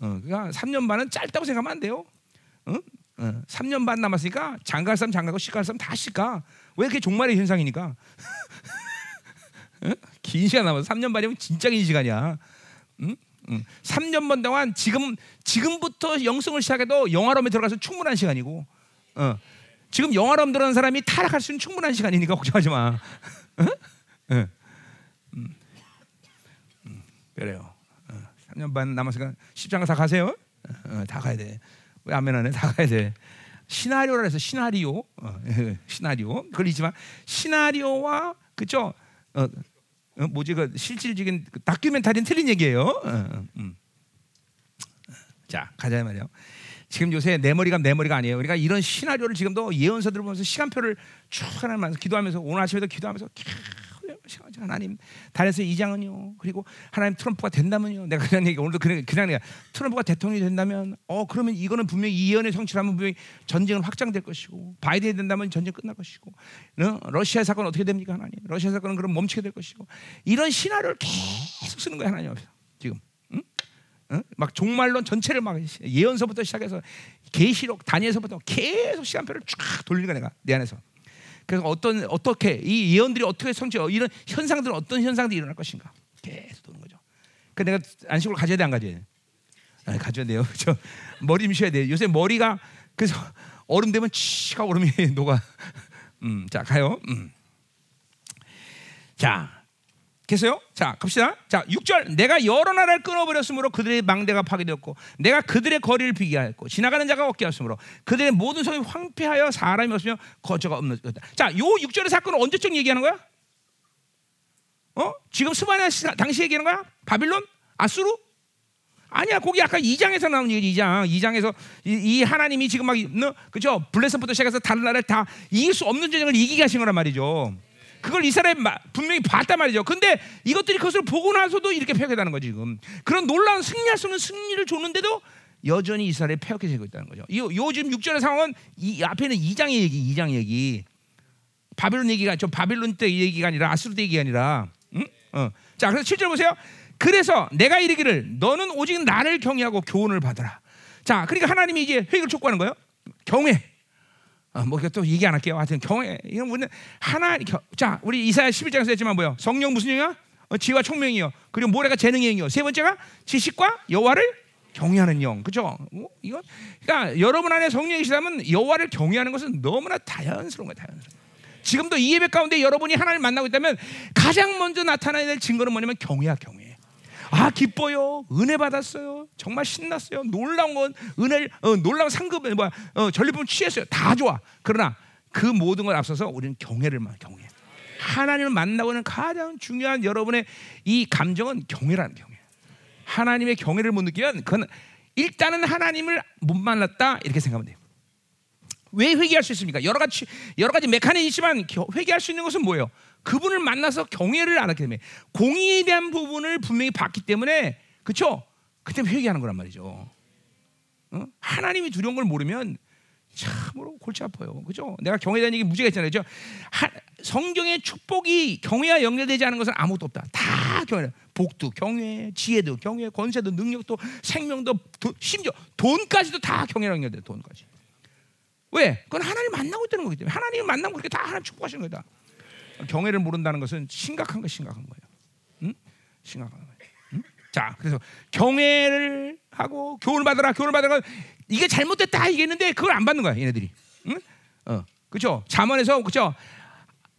어, 그러니까 3년 반은 짧다고 생각하면 안 돼요. 어? 어, 3년 반 남았으니까 장가갈 사람 장가고 시갈 사람 다 시가. 왜 그게 종말의 현상이니까? *laughs* 어? 긴 시간 남아서 3년 반이면 진짜 긴 시간이야. 응? 응. 3년 반 동안 지금 지금부터 영성을 시작해도 영화로움에 들어가서 충분한 시간이고, 어. 지금 영화로움 들어가는 사람이 타락할 수 있는 충분한 시간이니까 걱정하지 마. 어? 어. 음. 음. 그래요. 어. 3년 반 남았으니까 십장가 다 가세요. 어, 다 가야 돼. 왜 안면 안해? 다 가야 돼. 시나리오라 해서 시나리오, 어, *laughs* 시나리오. 그러지만 시나리오와 그죠? 어, 어, 뭐지 그 실질적인 그 다큐멘터리는 틀린 얘기예요. 어, 어, 음. 자 가자 말이요. 지금 요새 내 머리가 내 머리가 아니에요. 그러니까 이런 시나리오를 지금도 예언서들을 보면서 시간표를 쭉 하나님께서 기도하면서 오늘 아침에도 기도하면서 하나님 달에서 이장은요. 그리고 하나님 트럼프가 된다면요. 내가 그냥 얘기 오늘도 그냥 그냥 내가 트럼프가 대통령이 된다면 어 그러면 이거는 분명히 이 예언의 성취라면 분명히 전쟁은 확장될 것이고 바이든이 된다면 전쟁 끝날 것이고 어? 러시아 사건 어떻게 됩니까 하나님? 러시아 사건은 그럼 멈추게 될 것이고 이런 시나리오를 계속 쓰는 거야 하나님 앞에서 지금. 응? 응? 막 종말론 전체를 막 예언서부터 시작해서 계시록 다니엘서부터 계속 시간표를 쫙 돌리는 거야 내가 내 안에서. 그래서 어떤 어떻게 이 예언들이 어떻게 성취 이런 현상들은 어떤 현상들이 일어날 것인가 계속 도는 거죠. 그 내가 안식을 가져야 돼 안 가져야 돼? 아, 가져야 돼요. *laughs* 저 머리 좀 쉬어야 돼. 요새 머리가 그래서 얼음 되면 치가 얼음이 *laughs* 녹아. 음, 자 가요. 음. 자. 계세요? 자, 갑시다. 자, 6절. 내가 여러 나라를 끊어버렸으므로 그들의 망대가 파괴되었고, 내가 그들의 거리를 비게 하였고, 지나가는 자가 없게 하였으므로 그들의 모든 성이 황폐하여 사람이 없으며 거처가 없는 것다. 자, 요 6절의 사건은 언제적 얘기하는 거야? 어? 지금 스바냐 당시 얘기하는 거야? 바빌론? 아수르? 아니야, 거기 아까 2장에서 나온 얘기 2장. 2장에서 이, 이 하나님이 지금 막, 그죠? 블레셋부터 시작해서 다른 나라를 다 이길 수 없는 전쟁을 이기게 하신 거란 말이죠. 그걸 이스라엘 분명히 봤단 말이죠. 근데 이것들이 그것을 보고 나서도 이렇게 폐역했다는 거지 지금. 그런 놀라운 승리할 수 없는 승리를 줬는데도 여전히 이스라엘이 폐역해지고 있다는 거죠. 요, 요 지금 6절의 상황은 이 앞에는 2장의 얘기, 2장 얘기. 바빌론 얘기가 저 바빌론 때 얘기가 아니라 아수르 때 얘기가 아니라. 응? 어. 자, 그래서 7절 보세요. 그래서 내가 이르기를 너는 오직 나를 경외하고 교훈을 받아라. 자, 그러니까 하나님이 이제 회개를 촉구하는 거예요. 경외. 어, 뭐또 얘기 안 할게요. 하여튼 경외 이건 뭐냐 하나 자 우리 이사야 11장에서 했지만 뭐요? 성령 무슨 영이야? 어, 지와 총명이요. 그리고 모래가 재능의 영이요. 세 번째가 지식과 여호와를 경외하는 영. 그죠? 뭐, 이건 그러니까 여러분 안에 성령이 시다면 여호와를 경외하는 것은 너무나 자연스러운 거예요. 자연스러운. 지금도 이 예배 가운데 여러분이 하나님을 만나고 있다면 가장 먼저 나타나야 될 증거는 뭐냐면 경외야 경외. 아 기뻐요, 은혜 받았어요, 정말 신났어요, 놀라운 건 은혜, 어, 놀라운 상급, 뭐 어, 전리품 취했어요, 다 좋아. 그러나 그 모든 걸 앞서서 우리는 경외를 만 경외. 하나님을 만나고는 가장 중요한 여러분의 이 감정은 경외라는 경외. 하나님의 경외를 못 느끼면 그건 일단은 하나님을 못 만났다 이렇게 생각하면 돼요. 왜 회개할 수 있습니까? 여러 가지 여러 가지 메커니즘이 있지만 회개할 수 있는 것은 뭐예요? 그분을 만나서 경외를 안 하기 때문에 공의에 대한 부분을 분명히 봤기 때문에 그렇죠? 그때 회개하는 거란 말이죠. 어? 하나님이 두려운 걸 모르면 참으로 골치 아파요. 그죠? 내가 경외에 대한 얘기 무지가 있잖아요. 그죠? 성경의 축복이 경외와 연결되지 않은 것은 아무것도 없다. 다 경외. 복도 경외, 지혜도 경외, 권세도 능력도 생명도 도, 심지어 돈까지도 다 경외랑 연결돼. 돈까지. 왜? 그건 하나님 만나고 있다는 거기 때문에 하나님 만나고 그렇게 다 하나님 축복하시는 거다. 경외를 모른다는 것은 심각한 거 심각한 거예요. 응? 심각한 거예요. 응? 자, 그래서 경외를 하고 교훈을 받으라, 교훈을 받으라. 이게 잘못됐다 이게있는데 그걸 안 받는 거야, 얘네들이. 응? 어, 그렇죠. 잠언에서 그렇죠.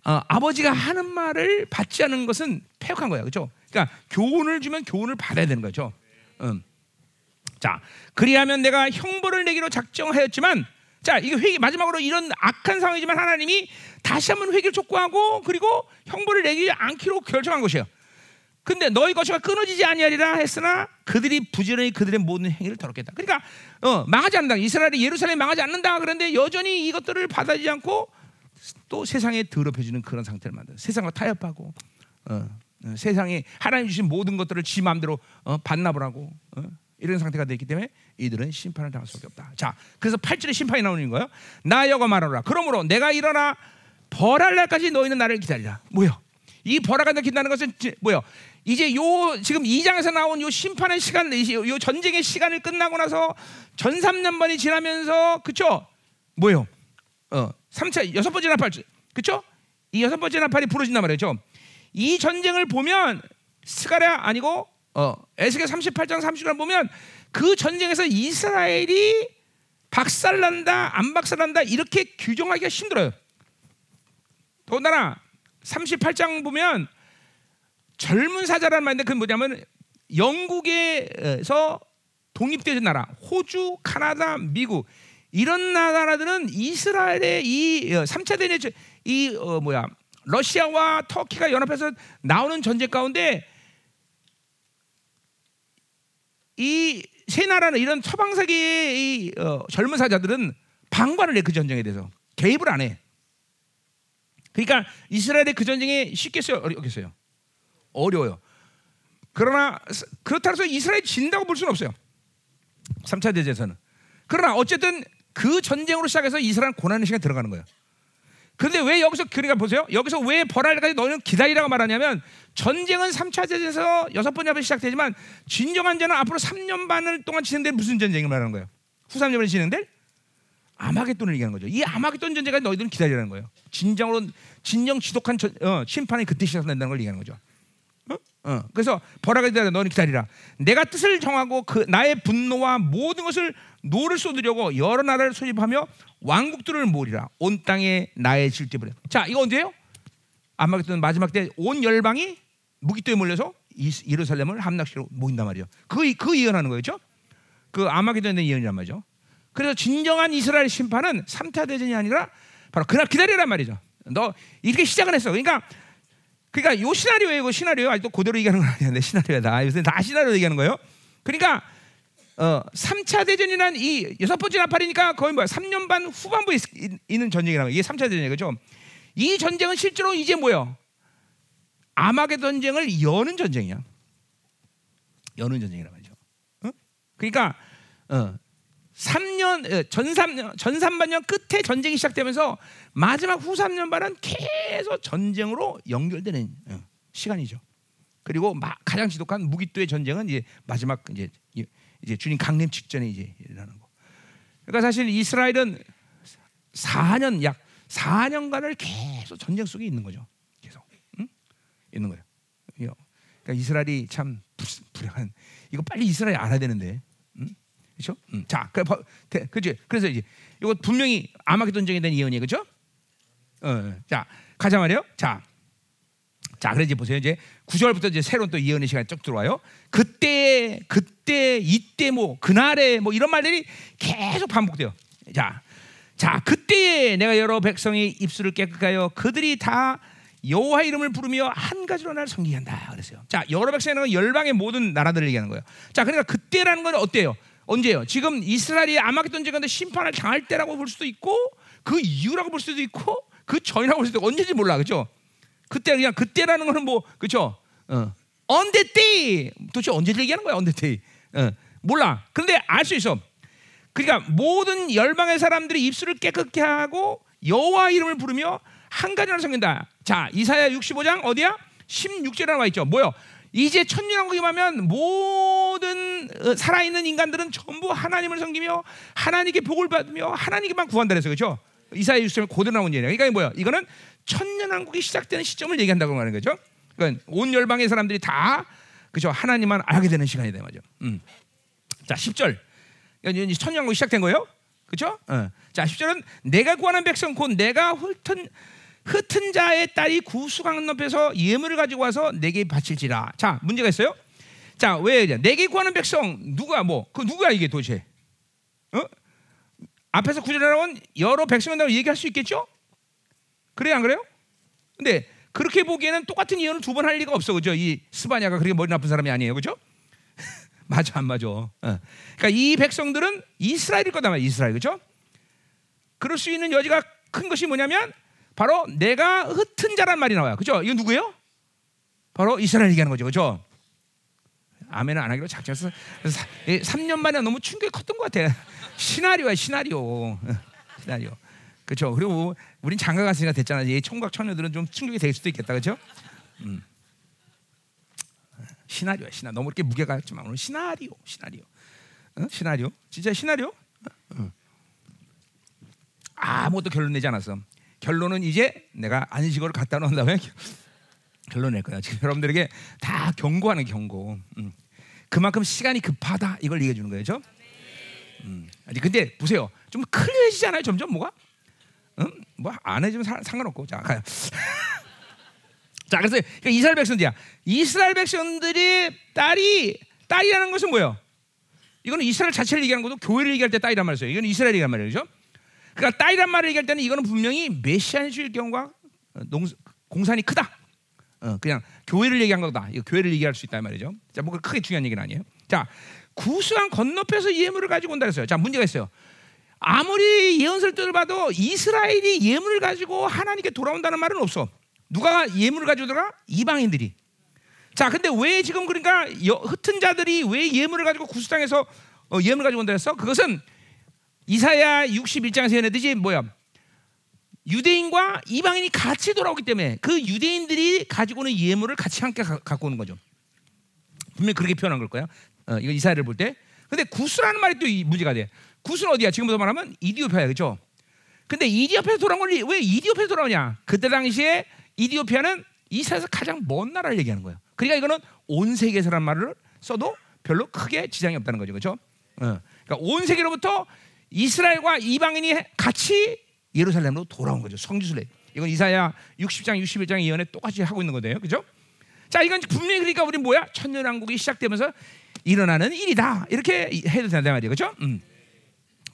어, 아버지가 하는 말을 받지 않는 것은 폐역한 거야, 그렇죠. 그러니까 교훈을 주면 교훈을 받아야 되는 거죠. 음. 자, 그리하면 내가 형벌을 내기로 작정하였지만 자, 이게 회개 마지막으로 이런 악한 상황이지만 하나님이 다시 한번 회개를 촉구하고 그리고 형벌을 내지 않기로 결정한 것이에요. 근데 너희 것이 끊어지지 아니하리라 했으나 그들이 부지런히 그들의 모든 행위를 더럽겠다. 그러니까 어, 망하지 않는다. 이스라엘이 예루살렘이 망하지 않는다. 그런데 여전히 이것들을 받아들이지 않고 또 세상에 더럽혀지는 그런 상태를 만든. 세상과 타협하고 어, 어, 세상에 하나님 주신 모든 것들을 지 마음대로 어, 반납을 하고 어, 이런 상태가 되기 때문에 이들은 심판을 당할 수밖에 없다. 자, 그래서 8절에 심판이 나오는 거예요. 나 여가 말하라. 그러므로 내가 일어나 벌할 날까지 너희는 나를 기다리라. 뭐요? 이 벌하가 기다리는 것은 뭐요? 이제 요 지금 2장에서 나온 요 심판의 시간, 요 전쟁의 시간을 끝나고 나서 전 3년반이 지나면서 그쵸? 뭐예요? 어, 3차 여섯 번째 나팔. 그렇죠? 이 여섯 번째 나팔이 부러진단 말이죠. 이 전쟁을 보면 스가랴 아니고 어, 에스겔 38장 30절 보면 그 전쟁에서 이스라엘이 박살난다, 안 박살난다 이렇게 규정하기가 힘들어요. 더군다나 38장 보면 젊은 사자라는 말인데 그건 뭐냐면 영국에서 독립된 나라, 호주, 카나다, 미국 이런 나라들은 이스라엘의 이 3차 대전 이 어, 뭐야 러시아와 터키가 연합해서 나오는 전쟁 가운데 이 세 나라는 이런 서방 세계의 이, 어, 젊은 사자들은 방관을 해 그 전쟁에 대해서 개입을 안 해. 그러니까 이스라엘의 그 전쟁에 쉽겠어요, 어렵겠어요? 어려워요. 그러나 그렇다고 해서 이스라엘이 진다고 볼 수는 없어요. 3차 대전에서는. 그러나 어쨌든 그 전쟁으로 시작해서 이스라엘 고난의 시간에 들어가는 거예요. 그런데 왜 여기서 그러니까 보세요. 여기서 왜 벌할까지 너는 기다리라고 말하냐면 전쟁은 3차 대전에서 여섯 번째 시작되지만 진정한 전은 앞으로 3년 반을 동안 진행될 무슨 전쟁을 말하는 거예요? 후 3년을 진행될 아마겟돈을 얘기하는 거죠. 이 아마겟돈 전쟁까지 너희들은 기다리라는 거예요. 진정으로 진정 지독한 전, 어, 심판이 그때 시작된다는 걸 얘기하는 거죠. 어? 어. 그래서 벌하게 되라 너는 기다리라. 내가 뜻을 정하고 그 나의 분노와 모든 것을 노를 쏟으려고 여러 나라를 소집하며 왕국들을 모으리라. 온 땅에 나의 질투의 불. 자, 이거 언제예요? 아마겟돈 마지막 때 온 열방이 무기토에 몰려서 예루살렘을 함락시로 모인단 말이에요. 그, 그 예언하는 거죠. 그 아마겟돈의 예언이란 말이죠. 그래서 진정한 이스라엘 심판은 3차 대전이 아니라 바로 그날 기다리란 말이죠. 너 이렇게 시작을 했어. 그러니까 그러니까 요 시나리오에 이거 시나리오 아직도 그대로 얘기하는 거 아니야. 내 시나리오다. 요새 다 시나리오 얘기하는 거예요. 그러니까 어, 3차 대전이란 이 여섯 번째 나팔이니까 거의 뭐야? 3년 반 후반부에 있, 는 전쟁이라고. 이게 3차 대전이에요. 그죠? 이 전쟁은 실제로 이제 뭐예요? 아마겟 전쟁을 여는 전쟁이야. 여는 전쟁이란 말이죠. 어? 그러니까 어, 3년 전 3년 전 3반년 끝에 전쟁이 시작되면서 마지막 후 3년 반은 계속 전쟁으로 연결되는 어, 시간이죠. 그리고 가장 지독한 무기토의 전쟁은 이제 마지막 이제 이제 주님 강림 직전에 이제 일어나는 거. 그러니까 사실 이스라엘은 4년 약 4년간을 계속 전쟁 속에 있는 거죠. 계속 응? 있는 거예요. 그러니까 이스라엘이 참 불행한 이거 빨리 이스라엘 알아야 되는데 그렇죠? 음. 자, 그, 그지? 그래서 이제 이거 분명히 아마겟돈 전쟁에 대한 예언이에요, 그렇죠? 어, 자, 가자 말이요. 자, 자, 그래 이제 보세요. 이제 9절부터 이제 새로운 또 예언의 시간이 쭉 들어와요. 그때, 그때, 이때, 뭐 그날에 뭐 이런 말들이 계속 반복돼요. 자, 자, 그때에 내가 여러 백성의 입술을 깨끗하여 그들이 다 여호와 이름을 부르며 한 가지로 나를 섬기게 한다 그랬어요. 자, 여러 건 열방의 모든 나라들을 얘기하는 거예요. 자, 그러니까 그때라는 건 어때요? 언제요? 지금 이스라엘이 아마겟돈 전쟁에 심판을 당할 때라고 볼 수도 있고 그 이유라고 볼 수도 있고 그 전이라고 볼 수도 있고 언제인지 몰라 그죠? 그때 그냥 그때라는 거는 뭐 그죠? 어. that day 도대체 언제 얘기하는 거야 that day 어. 몰라 그런데 알 수 있어 그러니까 모든 열방의 사람들이 입술을 깨끗게 하고 여호와 이름을 부르며 한 가지를 섬긴다 자 이사야 65장 어디야? 16절에 나와 있죠 뭐요? 이제 천년왕국이 하면 모든 어, 살아있는 인간들은 전부 하나님을 섬기며 하나님께 복을 받으며 하나님께만 구한다 그래서 그렇죠? 이사야 6절 고대로 나온 얘기예요. 그러니까 뭐야? 이거는 천년왕국이 시작되는 시점을 얘기한다고 하는 거죠. 그러니까 온 열방의 사람들이 다 그죠 하나님만 알게 되는 시간이다 말이죠. 음. 자 10절 그러니까 천년왕국이 시작된 거예요. 그렇죠? 어. 자 10절은 내가 구하는 백성 곧 내가 훑은 흩은 자의 딸이 구수강 높에서 예물을 가지고 와서 내게 바칠지라. 자, 문제가 있어요. 자, 왜 내게 구하는 백성 누가 뭐 그 누구야 이게 도대체? 어? 앞에서 구절에 나온 여러 백성이라고 얘기할 수 있겠죠? 그래 안 그래요? 근데 그렇게 보기에는 똑같은 예언을 두 번 할 리가 없어, 그죠? 이 스바냐가 그렇게 머리 나쁜 사람이 아니에요, 그죠? *laughs* 맞아, 안 맞아. 어. 그러니까 이 백성들은 이스라엘일 거다 말 이스라엘, 그죠? 그럴 수 있는 여지가 큰 것이 뭐냐면 바로 내가 흩은 자란 말이 나와요. 그죠? 이건 누구예요? 바로 이스라엘 얘기하는 거죠. 그죠? 아멘은 안 하기로 작정해서 3년 만에 너무 충격이 컸던 것 같아. 시나리오야, 시나리오. *laughs* 시나리오. 그렇죠. 그리고 우린 장가 갔으니까 됐잖아. 이 총각 처녀들은 좀 충격이 될 수도 있겠다. 그렇죠? 음. 시나리오야, 시나. 너무 이렇게 무게가 있지만 오늘 시나리오, 시나리오. 어? 시나리오. 진짜 시나리오? 어? 아무것도 결론 내지 않았어. 결론은 이제 내가 안식으로 갖다 놓은 다음에 결론 낼 거야. 지금 여러분들에게 다 경고하는 경고. 음. 그만큼 시간이 급하다 이걸 얘기해 주는 거예요, 죠 음. 아니 근데 보세요, 좀 클리어해지잖아요, 점점 뭐가? 음? 뭐안 해주면 사, 상관없고 자 가요. *laughs* 자 그래서 그러니까 이스라엘 백성들이야. 이스라엘 백성들이 딸이 딸이라는 것은 뭐예요? 이거는 이스라엘 자체를 얘기하는 것도 교회를 얘기할 때 딸이란 말이죠. 이건 이스라엘 얘기한 말이죠. 그러니까 딸이란 말을 얘기할 때는 이거는 분명히 메시아주일 경우가 농, 공산이 크다. 어, 그냥 교회를 얘기한 거다. 이거 교회를 얘기할 수 있다 말이죠. 자, 뭐 크게 중요한 얘기는 아니에요. 자, 구수한 건너편에서 예물을 가지고 온다 그랬어요. 자, 문제가 있어요. 아무리 예언설 뜻을 봐도 이스라엘이 예물을 가지고 하나님께 돌아온다는 말은 없어. 누가 예물을 가지고 들어가? 이방인들이. 자, 근데 왜 지금 그러니까 흩은 자들이 왜 예물을 가지고 구수 땅에서 어, 예물을 가지고 온다 했어? 그것은 이사야 61장에서 얘네들이 뭐야? 유대인과 이방인이 같이 돌아오기 때문에 그 유대인들이 가지고 오는 예물을 같이 함께 가, 갖고 오는 거죠. 분명히 그렇게 표현한 걸 거야. 어, 이거 이사야를 볼 때. 근데 구스라는 말이 또 문제가 돼. 구스는 어디야? 지금부터 말하면 이디오피아야, 그렇죠? 근데 이디오피아에서 돌아온 걸 왜 이디오피아에서 돌아오냐? 그때 당시에 이디오피아는 이사에서 가장 먼 나라를 얘기하는 거예요. 그러니까 이거는 온 세계에서란 말을 써도 별로 크게 지장이 없다는 거죠, 그렇죠? 어. 그러니까 온 세계로부터 이스라엘과 이방인이 같이 예루살렘으로 돌아온 거죠. 성지순례. 이건 이사야 60장, 61장 예언에 똑같이 하고 있는 거예요. 그죠? 자, 이건 분명히 그러니까 우리 뭐야? 천년 왕국이 시작되면서 일어나는 일이다. 이렇게 해도 된단 말이에요. 그죠? 음.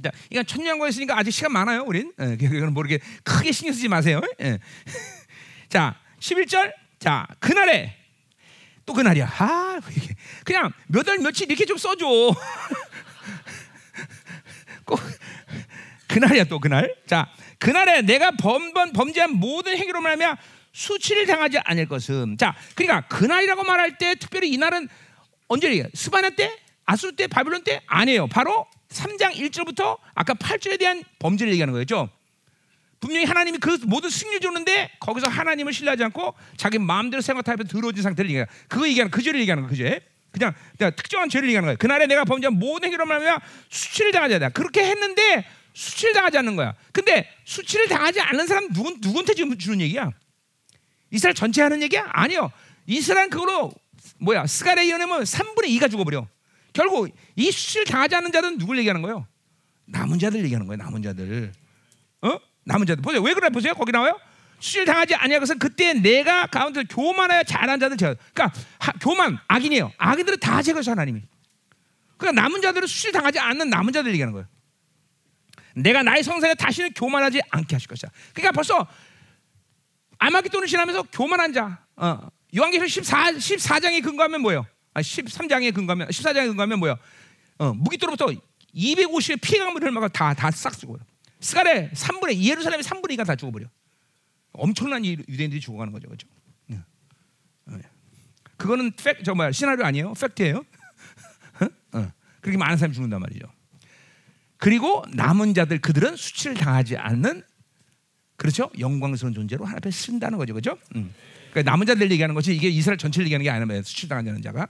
자, 이건 천년 왕국에 있으니까 아직 시간 많아요. 우린. 예, 그건 모르게 크게 신경 쓰지 마세요. 예. *laughs* 자, 11절. 자, 그날에 또 그날이야. 아, 그냥 몇 월 며칠 이렇게 좀 써줘. *laughs* 꼭 그날이야 또 그날. 자, 그날에 내가 범번 범죄한 모든 행위로 말하면 수치를 당하지 않을 것은. 자 그러니까 그날이라고 말할 때 특별히 이날은 언제 얘기해 스바냐 때? 아수르 때? 바빌론 때? 아니에요. 바로 3장 1절부터 아까 8절에 대한 범죄를 얘기하는 거였죠? 분명히 하나님이 그 모든 승리를 주는데 거기서 하나님을 신뢰하지 않고 자기 마음대로 생각하면서 들어진 상태를 얘기해 그거 얘기하는 그 죄를 얘기하는 거 그제 그냥, 그냥 특정한 죄를 얘기하는 거예요 그날에 내가 범죄한 모든 행위로 말하면 수치를 당하지 않아 그렇게 했는데 수치를 당하지 않는 거야. 근데 수치를 당하지 않는 사람 누군 누군테 주는 얘기야? 이스라엘 전체 하는 얘기야? 아니요. 이스라엘 그거로 뭐야? 스가랴 예언하면 3분의 2가 죽어버려. 결국 이 수치를 당하지 않는 자들은 누굴 얘기하는 거예요? 남은 자들 얘기하는 거예요. 남은 자들. 어? 남은 자들. 보세요. 왜 그래 보세요. 거기 나와요. 수치를 당하지 아니야. 그래서 그때 내가 가운데 교만하여 잘한 자들 제거. 그러니까 하, 교만 악인이에요. 악인들은 다 제거해서 하나님이. 그러니까 남은 자들은 수치를 당하지 않는 남은 자들 얘기하는 거예요. 내가 나의 성산에 다시는 교만하지 않게 하실 것이다. 그러니까 벌써 아마겟돈을 지나면서 교만한 자. 어. 요한계시록 14 14장에 근거하면 뭐예요? 아 13장에 근거하면 14장에 근거하면 뭐예요? 어, 무기토로부터 250의 피해가 흘러가 다다 싹 쓰고요. 스가레 3분의 예루살렘의 3분의 2가 다 죽어버려. 엄청난 유대인들이 죽어가는 거죠, 그렇죠? 네. 네. 그거는 팩, 저 뭐야 시나리오 아니에요? 팩트예요. *laughs* 어. 그렇게 많은 사람이 죽는단 말이죠. 그리고 남은 자들 그들은 수치를 당하지 않는 그렇죠? 영광스러운 존재로 하나님 앞에 쓴다는 거죠. 그렇죠? 음. 그러니까 남은 자들 얘기하는 것이 이게 이스라엘 전체를 얘기하는 게 아니라 수치를 당하지 않는 자가.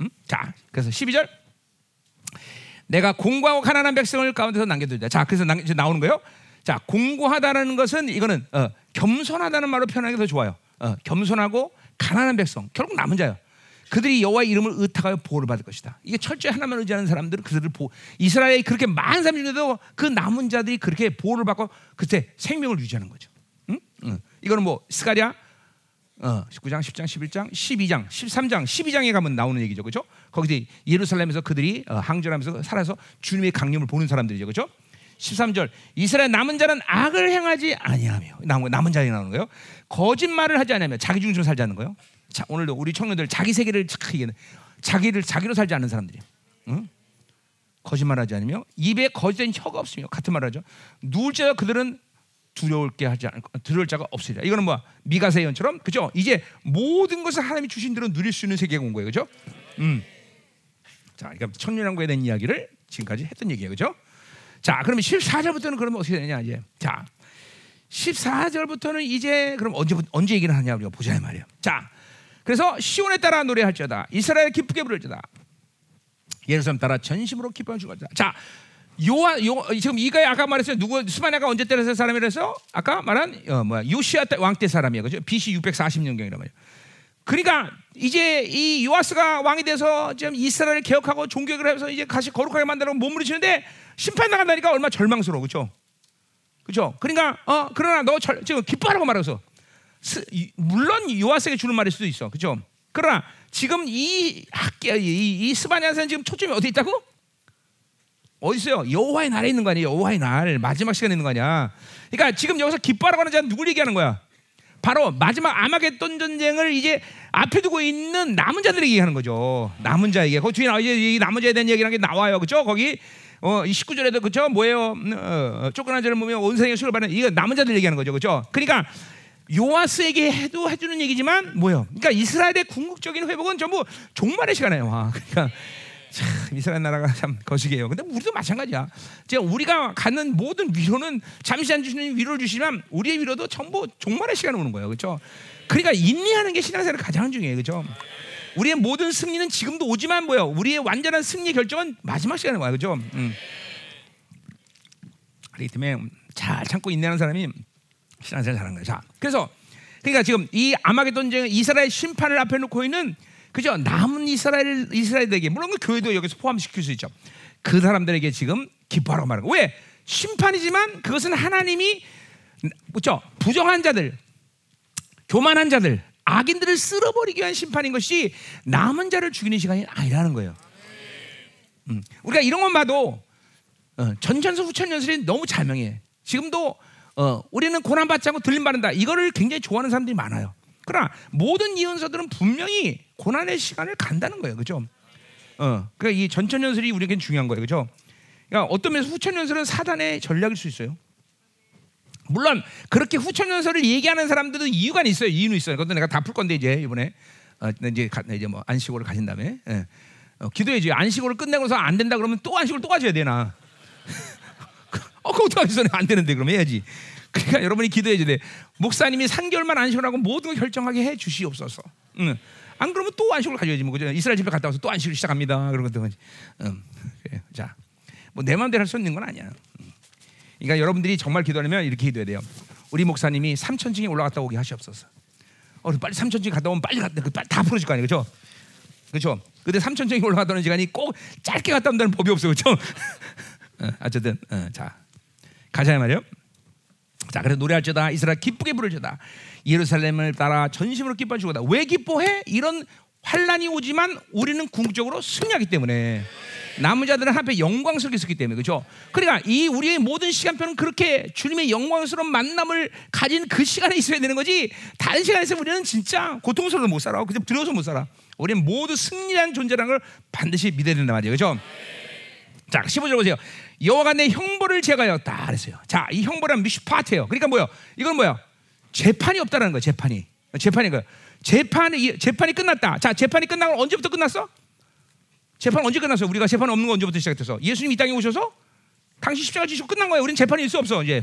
음? 자, 그래서 12절 내가 공고하고 가난한 백성을 가운데서 남겨두자. 자, 그래서 나, 나오는 거예요. 자, 공고하다라는 것은 이거는 어, 겸손하다는 말로 표현하기 더 좋아요. 어, 겸손하고 가난한 백성, 결국 남은 자예요. 그들이 여호와 의 이름을 의탁하여 보호를 받을 것이다. 이게 철저히 하나만 의지하는 사람들은 그들을 보 이스라엘이 그렇게 많은 사람이 있는데도 그 남은 자들이 그렇게 보호를 받고 그때 생명을 유지하는 거죠. 응? 응. 이거는 뭐 스가랴 어, 19장, 10장, 11장, 12장, 13장, 12장에 가면 나오는 얘기죠. 그죠? 거기서 예루살렘에서 그들이 어, 항전하면서 살아서 주님의 강림을 보는 사람들이죠. 그죠? 13절 이스라엘 남은 자는 악을 행하지 아니하며 남은 남은 자이 나오는 거예요. 거짓말을 하지 않으며 자기 중심으로 살지 않는 거예요. 자, 오늘도 우리 청년들 자기 세계를 착하게 자기를 자기로 살지 않는 사람들이 응? 거짓말하지 않으며 입에 거짓된 혀가 없으며 같은 말하죠. 누울 자가 그들은 두려울 게 하지 않을 두려울 자가 없으리라. 이거는 뭐 미가세 예언처럼 그죠? 이제 모든 것을 하나님이 주신 대로 누릴 수 있는 세계가 온 거예요, 그죠? 음. 자, 그러니까 천년왕국에 대한 이야기를 지금까지 했던 얘기예요, 그죠? 자, 그러면 14절부터는 그러면 어떻게 되냐 이제. 자, 14절부터는 이제 그럼 언제 언제 얘기를 하냐 우리가 보자 말이에요. 자, 그래서 시온에 따라 노래할지어다 이스라엘 기쁘게 부를지어다 예루살렘 따라 전심으로 기뻐 주거다 자 요아 요 지금 이가 아까 말했어요. 누구 스바냐가 언제 때려서 사람이라서 아까 말한 어, 뭐야 요시아 왕 때 사람이야. 그죠? BC 640년경이란 말이야. 그러니까 이제 이 요아스가 왕이 돼서 지금 이스라엘을 개혁하고 종교를 해서 이제 다시 거룩하게 만들고 몸부림치는데 심판 나간다니까 얼마 나 절망스러워. 그렇죠? 그렇죠? 그러니까 어 그러나 너 절, 지금 기뻐하라고 말해서 물론 요아스에게 주는 말일 수도 있어. 그렇죠? 그러나 지금 이 학계 이, 이 스바냐는 지금 초점이 어디 있다고? 어디 있어요? 여호와의 날에 있는 거 아니에요? 여호와의 날 마지막 시간에 있는 거 아니야? 그러니까 지금 여기서 기뻐하라고 하는 자는 누굴 얘기하는 거야? 바로 마지막 아마겟돈 전쟁을 이제 앞에 두고 있는 남은 자들에게 얘기하는 거죠. 남은 자에게. 그 뒤에 나 이제 이 남은 자에 대한 얘기라는 게 나와요. 그렇죠? 거기 어, 이 19절에도 그렇죠? 뭐예요? 음, 어, 쫓겨난 자를 보면 온 세상에 수를 받는 이거 남은 자들 얘기하는 거죠. 그렇죠? 그러니까 요아스에게 해도 해주는 얘기지만 뭐요? 그러니까 이스라엘의 궁극적인 회복은 전부 종말의 시간이에요. 와. 그러니까 참 이스라엘 나라가 참 거시기해요. 근데 우리도 마찬가지야. 제가 우리가 갖는 모든 위로는 잠시 안 주시는 위로를 주시면 우리의 위로도 전부 종말의 시간에 오는 거예요. 그렇죠? 그러니까 인내하는 게 신앙생활 가장 중요해요. 그렇죠? 우리의 모든 승리는 지금도 오지만 뭐요? 우리의 완전한 승리 결정은 마지막 시간에 와요. 그렇죠? 음. 그렇기 때문에 잘 참고 인내하는 사람이 신앙생활 잘하는 거예요. 자, 그래서 그러니까 지금 이 아마겟돈 전쟁 이스라엘 심판을 앞에 놓고 있는 그죠? 남은 이스라엘 이스라엘에게 물론 그 교회도 여기서 포함시킬 수 있죠. 그 사람들에게 지금 기뻐하라고 말하는 거. 왜? 심판이지만 그것은 하나님이 그죠? 부정한 자들, 교만한 자들, 악인들을 쓸어버리기 위한 심판인 것이 남은 자를 죽이는 시간이 아니라는 거예요. 음. 우리가 이런 것 봐도 어, 전천수 후천연설이 너무 자명해. 지금도 어, 우리는 고난 받지 않고 들림 받는다. 이거를 굉장히 좋아하는 사람들이 많아요. 그러나 모든 예언서들은 분명히 고난의 시간을 간다는 거예요. 그죠? 어, 그러니까 이 전천연설이 우리에겐 중요한 거예요. 그죠? 그러니까 어떤 면에서 후천연설은 사단의 전략일 수 있어요. 물론 그렇게 후천연설을 얘기하는 사람들은 이유가 있어요. 이유는 있어요. 그것도 내가 다 풀 건데 이제 이번에 어, 이제 가, 이제 뭐 안식월을 가신 다음에 예. 어, 기도해지 안식월을 끝내고서 안 된다 그러면 또 안식월 또 가져야 되나? *laughs* 어, 그거 어떡하겠어? 안 되는데 그럼 해야지. 그러니까 여러분이 기도해야 돼. 목사님이 3개월만 안식을 하고 모든 걸 결정하게 해 주시옵소서. 응. 안 그러면 또 안식을 가져야지. 뭐 그죠? 이스라엘 집에 갔다 와서 또 안식을 시작합니다. 그런 것들. 응. 그래. 자, 뭐 내 마음대로 할 수 있는 건 아니야. 그러니까 여러분들이 정말 기도하면 이렇게 기도해야 돼요. 우리 목사님이 3천층에 올라갔다 오게 하시옵소서. 어, 빨리 3천층 갔다 오면 빨리 갔다 빨리 다 풀어질 거 아니에요, 그렇죠? 그렇죠? 근데 3천층에 올라갔다 오는 시간이 꼭 짧게 갔다 온다는 법이 없어, 그렇죠? *laughs* 어, 어쨌든 어, 자 가자 말이요. 자, 그래서 노래할지다 이스라엘 기쁘게 부를지다 예루살렘을 따라 전심으로 기뻐할 주거다. 왜 기뻐해? 이런 환란이 오지만 우리는 궁극적으로 승리하기 때문에 남은 자들은 한편 영광스럽게 있었기 때문에 그렇죠. 그러니까 이 우리의 모든 시간표는 그렇게 주님의 영광스러운 만남을 가진 그 시간에 있어야 되는 거지. 다른 시간에 서 우리는 진짜 고통스러워 못 살아. 그냥 두려워서 못 살아. 우리는 모두 승리한 존재라는 걸 반드시 믿어야 된단 말이에요. 그렇죠? 자, 15절 보세요. 여호와가 내 형벌을 제가였다 그랬어요. 자, 이 형벌은 미슈파트예요. 그러니까 뭐야? 이건 뭐야? 재판이 없다라는 거야. 재판이. 재판이 거야. 재판이 재판이 끝났다. 자, 재판이 끝나고 언제부터 끝났어? 재판 언제 끝났어? 우리가 재판 없는 거 언제부터 시작됐어? 예수님 이 땅에 오셔서 당신 십자가 지시고 끝난 거예요. 우리는 재판이 있어 없어 이제.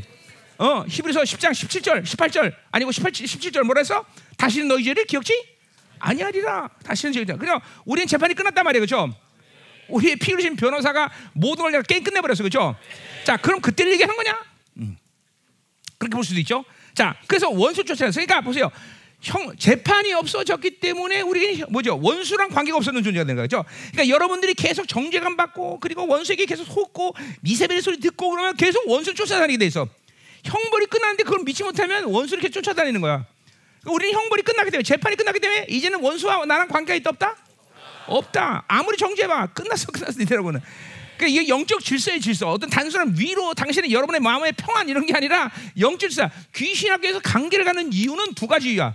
어, 히브리서 10장 17절, 18절 아니고 18, 17절 뭐라 했어? 다시는 너희 죄를 기억지 아니하리라. 다시는 죄. 그냥 우리는 재판이 끝났단 말이에요. 그렇죠? 우리의 피 흘리신 변호사가 모든 걸 게임 끝내버렸어. 그죠? 자, 그럼 그때를 얘기하는 거냐? 음. 그렇게 볼 수도 있죠. 자, 그래서 원수 쫓아냈어. 그러니까 보세요. 형 재판이 없어졌기 때문에 우리는 뭐죠 원수랑 관계가 없었는 존재가 되는 거죠. 그러니까 여러분들이 계속 정죄감 받고 그리고 원수에게 계속 속고 미세벨의 소리 듣고 그러면 계속 원수 쫓아다니게 돼 있어. 형벌이 끝났는데 그걸 믿지 못하면 원수를 이렇게 쫓아다니는 거야. 그러니까 우리는 형벌이 끝나기 때문에 재판이 끝나기 때문에 이제는 원수와 나랑 관계가 있다 없다? 없다. 아무리 정죄해봐 끝났어 끝났어 이더라고는. 그러니까 이게 영적 질서의 질서. 어떤 단순한 위로 당신의 여러분의 마음의 평안 이런 게 아니라 영적 질서. 귀신학교에서 관계를 가는 이유는 두 가지 이유야.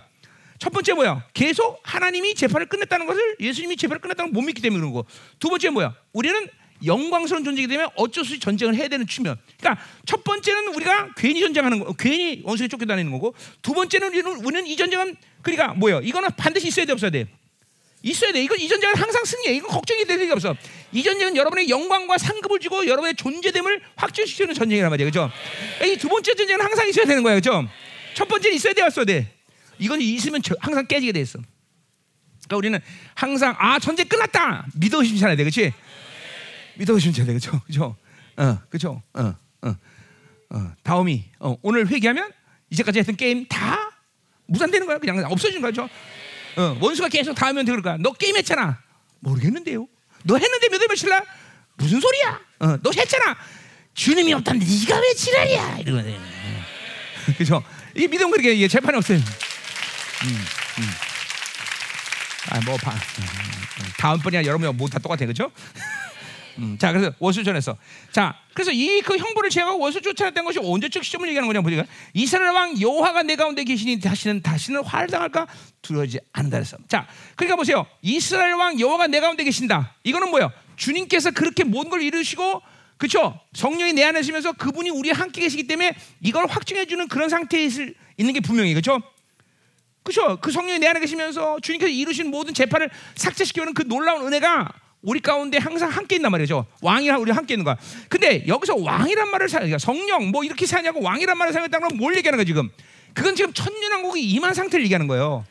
첫 번째 뭐야? 계속 하나님이 재판을 끝냈다는 것을 예수님이 재판을 끝냈다는 걸 못 믿기 때문에 그런 거. 두 번째 뭐야? 우리는 영광스러운 존재이기 때문에 어쩔 수 없이 전쟁을 해야 되는 측면. 그러니까 첫 번째는 우리가 괜히 전쟁하는 거, 괜히 원수에 쫓겨다니는 거고, 두 번째는 우리는, 우리는 이 전쟁은 그러니까 뭐야? 이거는 반드시 있어야 돼 없어야 돼. 있어야 돼. 이건 이 전쟁은 항상 승리해. 이건 걱정이 될 리가 없어. 이 전쟁은 여러분의 영광과 상급을 주고 여러분의 존재됨을 확증시키는 전쟁이란 말이에요. 그죠? 이 두 번째 전쟁은 항상 있어야 되는 거예요. 그죠? 첫 번째는 있어야 돼, 없어야 돼. 이건 있으면 항상 깨지게 돼 있어. 그러니까 우리는 항상 아 전쟁 끝났다 믿어 의심치 않아야 돼, 그렇지? 믿어 의심치 않아야 돼, 그렇죠? 그렇죠? 어, 그렇죠. 어, 어, 어. 다음이 어, 오늘 회개하면 이제까지 했던 게임 다 무산되는 거야. 그냥 없어지는 거죠. 어, 원수가 계속 닿으면 그럴 거야. 너 게임했잖아. 모르겠는데요. 너 했는데 몇월 며칠 날 무슨 소리야? 어, 너 했잖아. 주님이 없다면 네가 왜 지랄이야? 이러거든. 그죠? 이 믿음 그렇게 이게 재판이 없어요. 음, 음. 아, 뭐 봐. 다음 번이야 여러분 뭐다 똑같아, 그죠? 음, 자, 그래서 원수 전에서 자, 그래서 이 그 형벌을 제하고 원수 쫓아냈던 것이 언제적 시점을 얘기하는 거냐 보니까 이스라엘 왕 여호와가 내 가운데 계시니 다시는 다시는 화를 당할까 두려워하지 않는다 그랬어. 자, 그러니까 보세요. 이스라엘 왕 여호와가 내 가운데 계신다. 이거는 뭐예요? 주님께서 그렇게 모든 걸 이루시고 그렇죠? 성령이 내 안에 계시면서 그분이 우리 함께 계시기 때문에 이걸 확증해 주는 그런 상태에 있을, 있는 게 분명히 그렇죠? 그렇죠? 그 성령이 내 안에 계시면서 주님께서 이루신 모든 재판을 삭제시키는 그 놀라운 은혜가 우리 가운데 항상 함께 있단 말이죠. 왕이랑 우리 함께 있는 거야. 근데 여기서 왕이란 말을 사, 그러니까 성령 뭐 이렇게 사냐고 왕이란 말을 사용했다는 건 뭘 얘기하는 거야 지금? 그건 지금 천년왕국이 임한 상태를 얘기하는 거예요.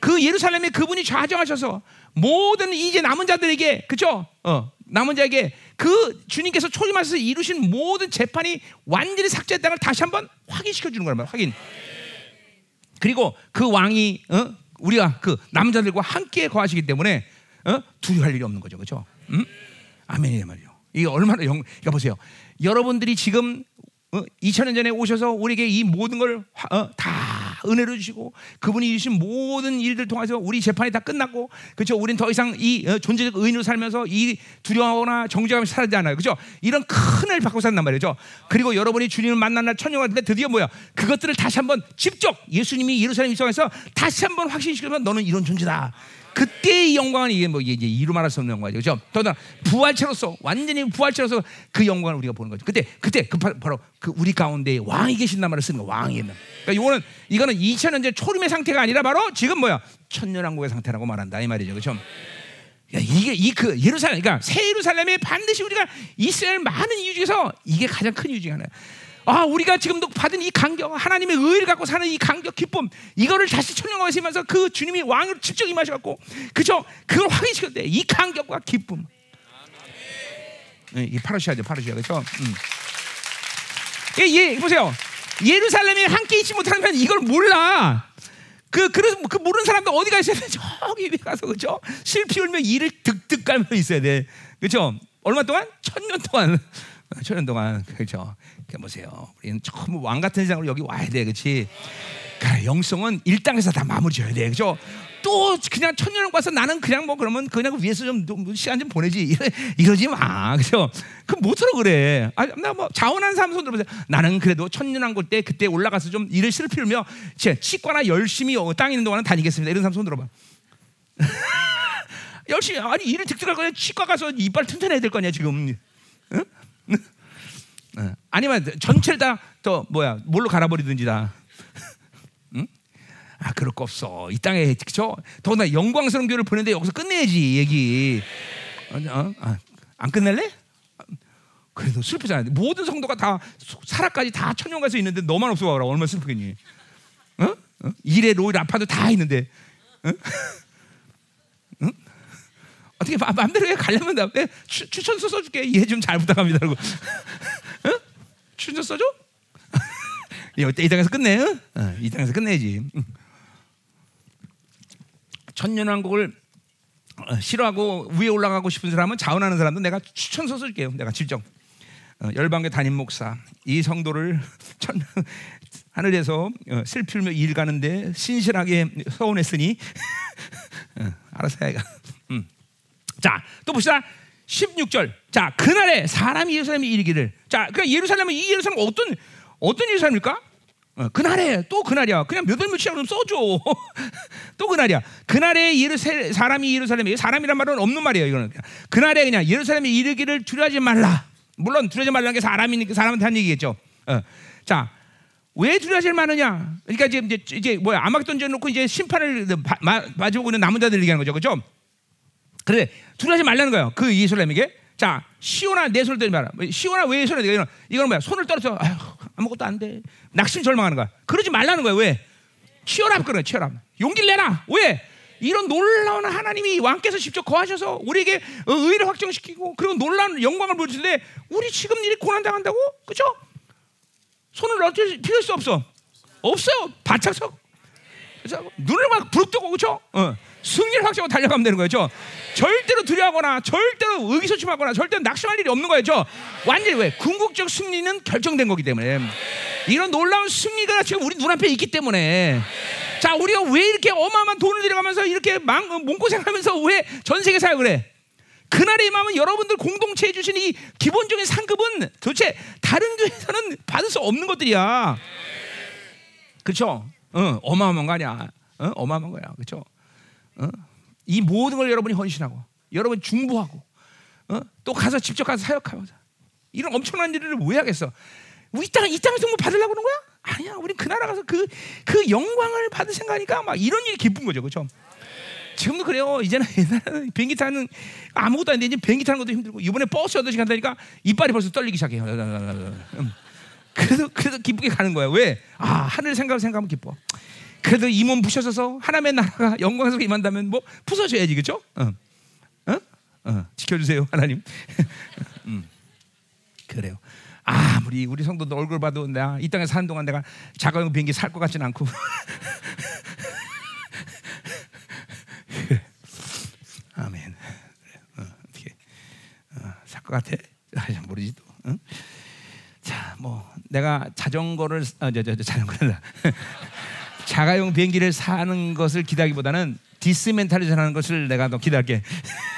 그 예루살렘에 그분이 좌정하셔서 모든 이제 남은 자들에게 그죠? 어, 남은 자에게 그 주님께서 초림하셔서 이루신 모든 재판이 완전히 삭제됐다는 걸 다시 한번 확인시켜 주는 거란 말이야. 확인. 그리고 그 왕이 어? 우리가 그 남자들과 함께 거하시기 때문에 어? 두려워할 일이 없는 거죠, 그렇죠? 음? 아멘이란 말이요. 이게 얼마나 영, 그러니까 보세요. 여러분들이 지금 어, 2000년 전에 오셔서 우리에게 이 모든 걸 어, 다 은혜로 주시고 그분이 주신 모든 일들 통해서 우리 재판이 다 끝났고 그렇죠 우린 더 이상 이 어, 존재적 의인으로 살면서 이 두려워하거나 정죄감이 살지 않아요 그렇죠 이런 큰 은혜를 받고 산단 말이죠 그리고 여러분이 주님을 만난 날 천년할 때 드디어 뭐야 그것들을 다시 한번 직접 예수님이 예루살렘 입성해서 다시 한번 확신시키면 너는 이런 존재다 그때의 영광은 이게 뭐 이제 이루 말할 수 없는 영광이죠. 더나 부활체로서 완전히 부활체로서 그 영광을 우리가 보는 거죠. 그때 그때 그 바로 그 우리 가운데 왕이 계신단 말을 쓰는 거. 왕이 있는. 그러니까 이거는 이거는 2000년 전 초림의 상태가 아니라 바로 지금 뭐야? 천년왕국의 상태라고 말한다 이 말이죠. 야, 이게 이 그 예루살렘 그러니까 새 예루살렘에 반드시 우리가 이스라엘 많은 이유 중에서 이게 가장 큰 이유 중에 하나야. 아, 우리가 지금도 받은 이 강경, 하나님의 의를 갖고 사는 이 강경, 기쁨, 이거를 다시 쓰면서 그 주님이 왕으로 직접 임하셔갖고, 그죠? 그걸 확인시켰대. 이 강경과 기쁨. 네, 이 파르시아죠, 파르시아, 그죠? 음. 예, 예, 보세요. 예루살렘에 함께 있지 못하면 이걸 몰라. 그, 그래서 그 모르는 사람도 어디가 있어야 돼? *laughs* 저기 위에 가서, 그죠? 실피 울며 이를 득득 깔며 있어야 돼. 그죠? 얼마 동안? 천 년 동안. *laughs* 천년 동안. 그죠? 보세요. 우리는 처음 왕 같은 세상으로 여기 와야 돼, 그렇지? 그래, 영성은 일당에서 다 마무리 져야 돼, 그죠? 또 그냥 천년을 가서 나는 그냥 뭐 그러면 그냥 위에서 좀, 좀 시간 좀 보내지 이러, 이러지 마, 그죠? 그 못하러 그래. 아, 나뭐 자원하는 사람 손 들어보세요. 나는 그래도 천년왕국 때 그때 올라가서 좀 일을 실필며 제 치과나 열심히 땅에 있는 동안은 다니겠습니다. 이런 사람 손 들어봐. *laughs* 열심히 아니 일을 득득할 거냐? 치과 가서 이빨 튼튼해야 될 거냐 지금? 응? 어. 아니면 전체를 다 더 뭐야 뭘로 갈아버리든지 다. *laughs* 응? 아 그럴 거 없어. 이 땅에 그죠? 더구나 영광스러운 교를 보는데 여기서 끝내야지 얘기. 어? 아, 안 끝낼래? 그래도 슬프잖아. 모든 성도가 다 사라까지 다 천년 가서 있는데 너만 없어 봐라. 얼마나 슬프겠니? 어? 어? 일에 로일 아파도 다 있는데. 어? *laughs* 응? 어떻게 마 음대로 해 가려면 나 추천서 써줄게. 이해 좀 잘 부탁합니다. 고 *laughs* 춘천 써줘? *laughs* 이 땅에서 끝내? 어, 이 땅에서 끝내지. 천년왕국을 어, 싫어하고 위에 올라가고 싶은 사람은 자원하는 사람도 내가 추천서 쓸게요. 내가 직접 어, 열방교 담임 목사 이 성도를 *laughs* 천, 하늘에서 어, 슬피며 일 가는데 신실하게 서원했으니 *laughs* 어, 알아서 해가. 음. 자, 또 봅시다. 16절. 자, 그날에 사람이 예루살렘에 이르기를. 자, 그러니까 예루살렘은 이 예루살렘 어떤 어떤 예루살렘일까? 어, 그날에 또 그날이야. 그냥 몇월 며칠 그럼 써줘. *laughs* 또 그날이야. 그날에 예루살 사람이 예루살렘에 사람이란 말은 없는 말이에요. 이거는 그날에 그냥 예루살렘에 이르기를 두려워하지 말라. 물론 두려워하지 말라는 게 사람이니까 사람한테 한 얘기겠죠. 어. 자, 왜 두려워하지 말느냐? 그러니까 이제 이제 뭐야 아막 던져놓고 이제 심판을 마주보고 있는 남은 자들 얘기하는 거죠, 그렇죠? 그래 두려워하지 말라는 거예요. 그 예수님에게 자 시오나 내 손을 들지 마라. 시오나 왜 손을 들어? 이거는 뭐야? 손을 떨어져 아무것도 안 돼. 낙심 절망하는 거야. 그러지 말라는 거야. 왜? 치열함 그래 치열함. 용기를 내라. 왜? 이런 놀라운 하나님이 왕께서 직접 거하셔서 우리에게 어, 의를 확정시키고 그리고 놀라운 영광을 보여주는데 우리 지금 일이 고난 당한다고 그죠? 손을 넣을 필요 수 없어. 없어요. 바짝 서. 그래서 눈을 막 부릅뜨고 그죠? 어. 승리를 확정하고 달려가면 되는 거죠. 절대로 두려워하거나 절대로 의기소침하거나 절대로 낙심할 일이 없는 거죠. 완전히 왜 궁극적 승리는 결정된 거기 때문에 이런 놀라운 승리가 지금 우리 눈앞에 있기 때문에 자 우리가 왜 이렇게 어마어마한 돈을 들여가면서 이렇게 망, 몸고생하면서 왜 전 세계 사역을 해? 그날의 마음은 여러분들 공동체에 주신 이 기본적인 상급은 도대체 다른 교회에서는 받을 수 없는 것들이야. 그렇죠? 어, 어마어마한 거 아니야. 어? 어마어마한 거야. 그렇죠? 어? 이 모든 걸 여러분이 헌신하고 여러분 중보하고 어? 또 가서 직접 가서 사역하고 이런 엄청난 일을 왜 하겠어? 우리 땅, 이 땅에서 뭐 받으려고 그러는 거야? 아니야. 우리 그 나라 가서 그, 그 영광을 받을 생각하니까 막 이런 일이 기쁜 거죠. 그렇죠? 지금도 그래요. 이제는 *laughs* 옛날에 비행기 타는 아무것도 아닌데 이제 비행기 타는 것도 힘들고 이번에 버스 8시간 타니까 이빨이 벌써 떨리기 시작해요. 음. 그래도 그래도 기쁘게 가는 거야. 왜? 아, 하늘 생각을 생각하면 기뻐. 그래도 이 몸 부셔져서 하나님의 나라가 영광에서 임한다면 뭐 부서져야지 그죠? 어. 어? 어. 지켜주세요 하나님. *laughs* 음. 그래요. 아무리 우리 성도들 얼굴 봐도 내가 이 땅에 사는 동안 내가 자가용 비행기 살 것 같지는 않고. *laughs* 아멘. 어, 어떻게 어, 살것 같아? 아, 모르지 또. 응? 자, 뭐 내가 자전거를 아, 저, 저, 저 자전거다. *laughs* 자가용 비행기를 사는 것을 기다기보다는 디스멘탈리전하는 것을 내가 더 기다릴게.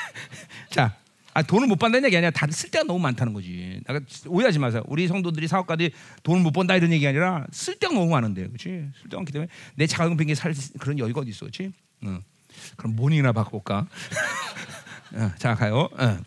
*laughs* 자, 아, 돈을 못 번다는 얘기 아니라 다들 쓸데가 너무 많다는 거지. 내가 오해하지 마세요. 우리 성도들이 사업가들이 돈을 못 번다 이런 얘기 아니라 쓸데가 너무 많은데, 그렇지? 쓸데가 많기 때문에 내 자가용 비행기 살 그런 여유가 어디 있어, 그렇지? 응. 그럼 모닝이나 바꿔볼까? *laughs* 어, 자 가요. 어.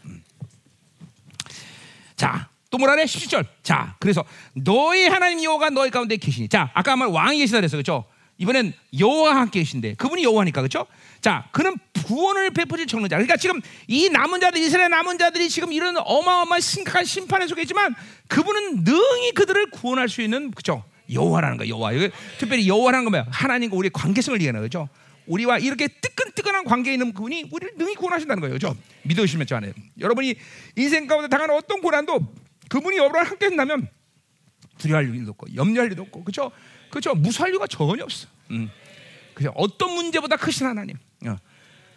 자, 또 뭐라래? 17절. 자, 그래서 너희 하나님 여호가 너희 가운데 계시니. 자, 아까 말 왕이 계시다 그랬어. 그렇죠? 이번엔 여호와 함께 계신데 그분이 여호와니까 그렇죠? 자, 그는 구원을 베푸실 청론자. 그러니까 지금 이 남은 자들 이스라엘 남은 자들이 지금 이런 어마어마한 심각한 심판에 속해 있지만 그분은 능히 그들을 구원할 수 있는 그죠? 여호와라는 거 여호와. 특별히 여호와라는 거면 하나님과 우리의 관계성을 얘기하는 거죠. 우리와 이렇게 뜨끈뜨끈한 관계에 있는 그분이 우리를 능히 구원하신다는 거예요. 그죠? 믿으시면 저 안에 여러분이 인생 가운데 당하는 어떤 고난도 그분이 여러분과 함께 한다면 두려워할 일도 없고 염려할 일도 없고 그죠? 그죠? 무수할 이유가 전혀 없어. 음. 그죠? 어떤 문제보다 크신 하나님. 어.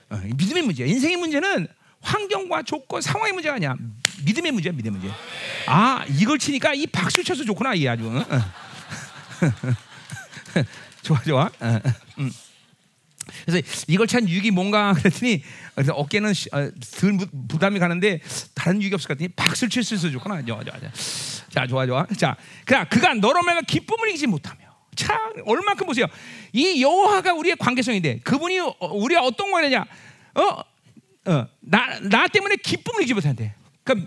어. 믿음의 문제. 인생의 문제는 환경과 조건, 상황의 문제가 아니야. 믿음의 문제야, 믿음의 문제. 아, 이걸 치니까 이 박수 쳐서 좋구나, 이 아주. 어? *laughs* 좋아, 좋아. 음. 그래서 이걸 찬 유익이 뭔가 그랬더니 그래서 어깨는 덜 부담이 가는데 다른 유익이 없을 것 같더니 박수를 칠수 있어 좋구나. 좋아, 좋아, 좋아. 자, 좋아, 좋아. 자, 그냥 그가 너로 말면 기쁨을 이기지 못하며. 참 얼마큼 보세요. 이 여호와가 우리의 관계성인데 그분이 우리가 어떤 거냐? 어, 어, 나, 나 때문에 기쁨을 이기지 못한대.